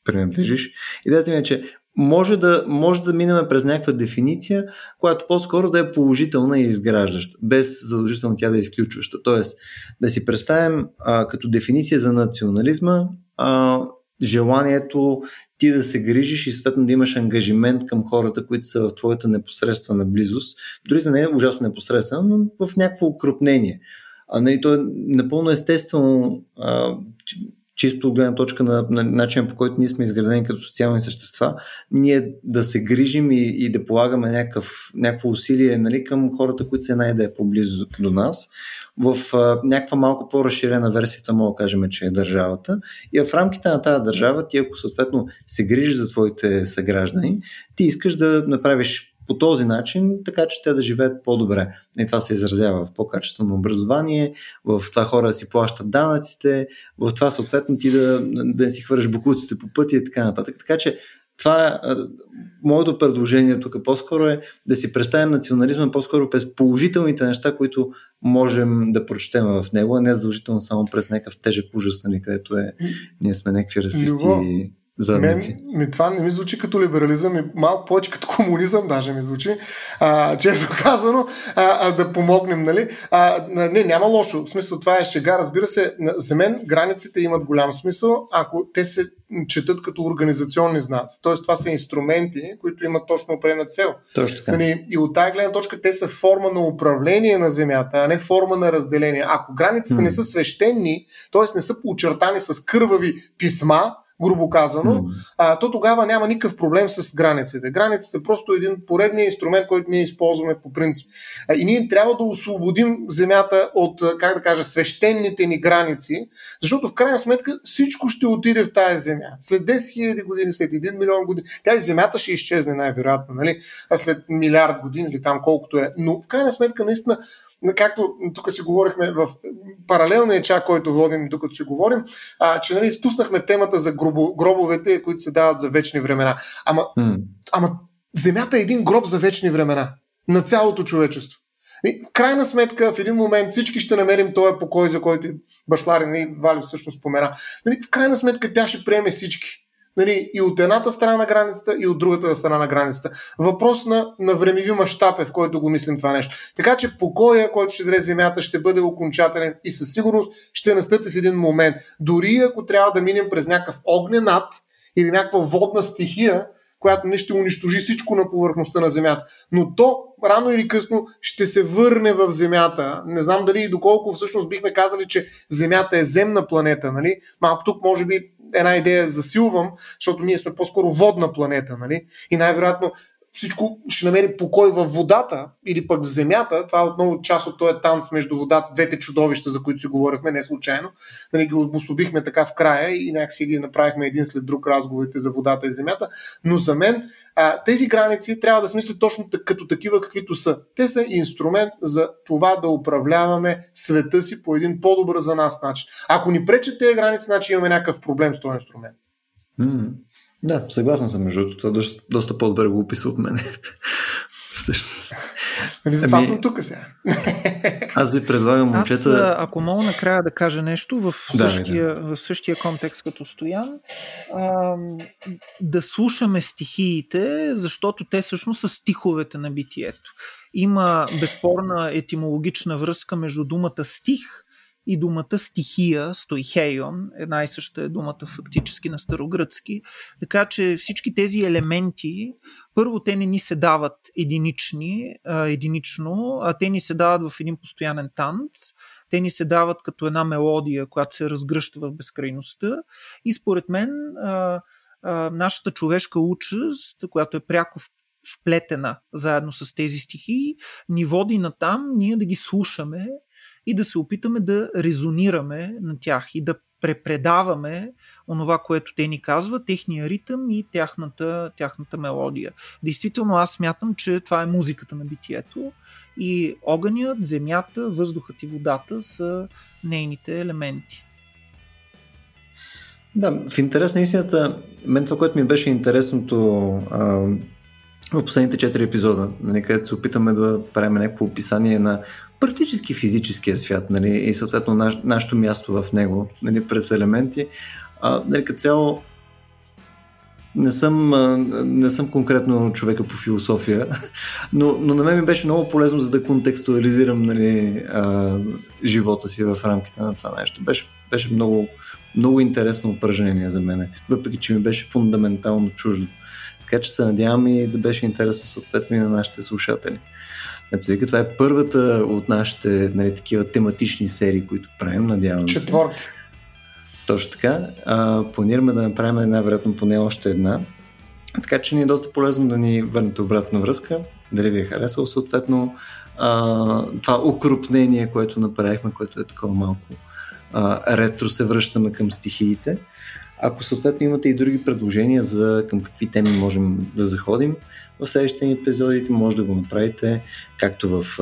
принадлежиш. Идеята ми е, че може да, може да минем през някаква дефиниция, която по-скоро да е положителна и изграждаща, без задължително тя да е изключваща. Тоест, да си представим а, като дефиниция за национализма а, желанието ти да се грижиш и съответно да имаш ангажимент към хората, които са в твоята непосредствена близост. Дори да не е ужасно непосредствено, но в някакво укрупнение. А, нали, то е напълно естествено, а, чисто от гледна точка на, на начина по който ние сме изградени като социални същества, ние да се грижим и, и да полагаме някакъв, някакво усилие нали, към хората, които са най да е поблизо до нас в а, някаква малко по-разширена версия, това мога да кажем, че е държавата. И в рамките на тази държава, ти ако съответно се грижиш за твоите съграждани, ти искаш да направиш по този начин, така че те да живеят по-добре. И това се изразява в по-качествено образование, в това хора да си плащат данъците, в това съответно ти да, да си хвърляш букуците по пътя и така нататък. Така че това моето предложение тук по-скоро е да си представим национализма по-скоро през положителните неща, които можем да прочетем в него, а не задължително само през някакъв тежък ужас, нали, където е ние сме някакви расисти. Любо, задници. Мен, ми, това не ми звучи като либерализъм, и малко повече като комунизъм даже ми звучи, а, често [laughs] казано, а, а, да помогнем, нали? А, не, няма лошо. В смисъл това е шега, разбира се. За мен границите имат голям смисъл, ако те се четат като организационни знаци. Тоест това са инструменти, които имат точно определена цел. Точно така. Нали, и от тази гледна точка те са форма на управление на земята, а не форма на разделение. Ако границите mm. не са свещени, т.е. не са поочертани с кървави писма, грубо казано, а, то тогава няма никакъв проблем с границите. Границите са просто един поредния инструмент, който ние използваме по принцип. А, и ние трябва да освободим земята от, как да кажа, свещените ни граници, защото в крайна сметка всичко ще отиде в тази земя. След 10 000 години, след 1 милион години, тази земята ще изчезне най-вероятно, нали? а след милиард години или там колкото е. Но в крайна сметка, наистина, както тук си говорихме в паралелния чак, който водим, докато си говорим, а, че нали, изпуснахме темата за гробо, гробовете, които се дават за вечни времена. Ама, mm. ама Земята е един гроб за вечни времена на цялото човечество. И в крайна сметка, в един момент всички ще намерим този покой, за който башларин и Валю също спомена. Нали, в крайна сметка тя ще приеме всички нали, и от едната страна на границата, и от другата страна на границата. Въпрос на, на времеви мащаб е, в който го мислим това нещо. Така че покоя, който ще даде земята, ще бъде окончателен и със сигурност ще настъпи в един момент. Дори ако трябва да минем през някакъв огнен ад или някаква водна стихия, която не ще унищожи всичко на повърхността на Земята. Но то рано или късно ще се върне в Земята. Не знам дали и доколко всъщност бихме казали, че Земята е земна планета. Нали? Малко тук може би една идея засилвам, защото ние сме по-скоро водна планета. Нали? И най-вероятно всичко ще намери покой в водата или пък в земята. Това е отново част от този танц между водата, двете чудовища, за които си говорихме, не случайно. Нали, ги обособихме така в края и някакси ги направихме един след друг разговорите за водата и земята. Но за мен а, тези граници трябва да се мислят точно като такива, каквито са. Те са инструмент за това да управляваме света си по един по-добър за нас начин. Ако ни пречат тези граници, значи имаме някакъв проблем с този инструмент. Mm. Да, съгласен съм между това. Доста, доста по-добре го описа от мен. [laughs] Всъщност. Нали, затова ами, съм тук сега. [laughs] Аз ви предлагам, момчета... Аз, ако мога накрая да кажа нещо в същия, да, да. В същия контекст като Стоян, а, да слушаме стихиите, защото те всъщност са стиховете на битието. Има безспорна етимологична връзка между думата стих и думата стихия, стойхейон, една и съща е думата фактически на старогръцки. Така че всички тези елементи, първо те не ни се дават единични, единично, а те ни се дават в един постоянен танц. Те ни се дават като една мелодия, която се разгръща в безкрайността. И според мен нашата човешка участ, която е пряко вплетена заедно с тези стихии, ни води на там ние да ги слушаме и да се опитаме да резонираме на тях и да препредаваме онова, което те ни казват, техния ритъм и тяхната, тяхната мелодия. Действително аз смятам, че това е музиката на битието и огънят, земята, въздухът и водата са нейните елементи. Да, в интерес на истината, мен това, което ми беше интересното а, в последните четири епизода, нали, където се опитаме да правим някакво описание на практически физическия свят нали, и съответно наш, нашето място в него нали, през елементи. А, нали, като цяло не съм, не съм конкретно човека по философия, но, но на мен ми беше много полезно за да контекстуализирам нали, а, живота си в рамките на това нещо. Беше, беше много, много интересно упражнение за мен, въпреки че ми беше фундаментално чуждо. Така че се надявам и да беше интересно съответно и на нашите слушатели. Значи, вика, това е първата от нашите нали, такива тематични серии, които правим, надявам се. Четворки. Точно така. А, планираме да направим една, вероятно поне още една. Така че ни е доста полезно да ни върнете обратна връзка, дали ви е харесало съответно а, това укрупнение, което направихме, което е такова малко а, ретро се връщаме към стихиите. Ако съответно имате и други предложения за към какви теми можем да заходим в следващите епизодите, може да го направите както в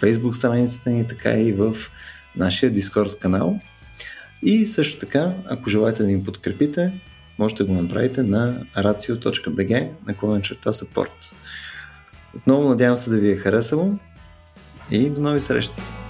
Facebook страницата ни, така и в нашия Discord канал. И също така, ако желаете да ни подкрепите, можете да го направите на racio.bg на черта support. Отново надявам се да ви е харесало и до нови срещи!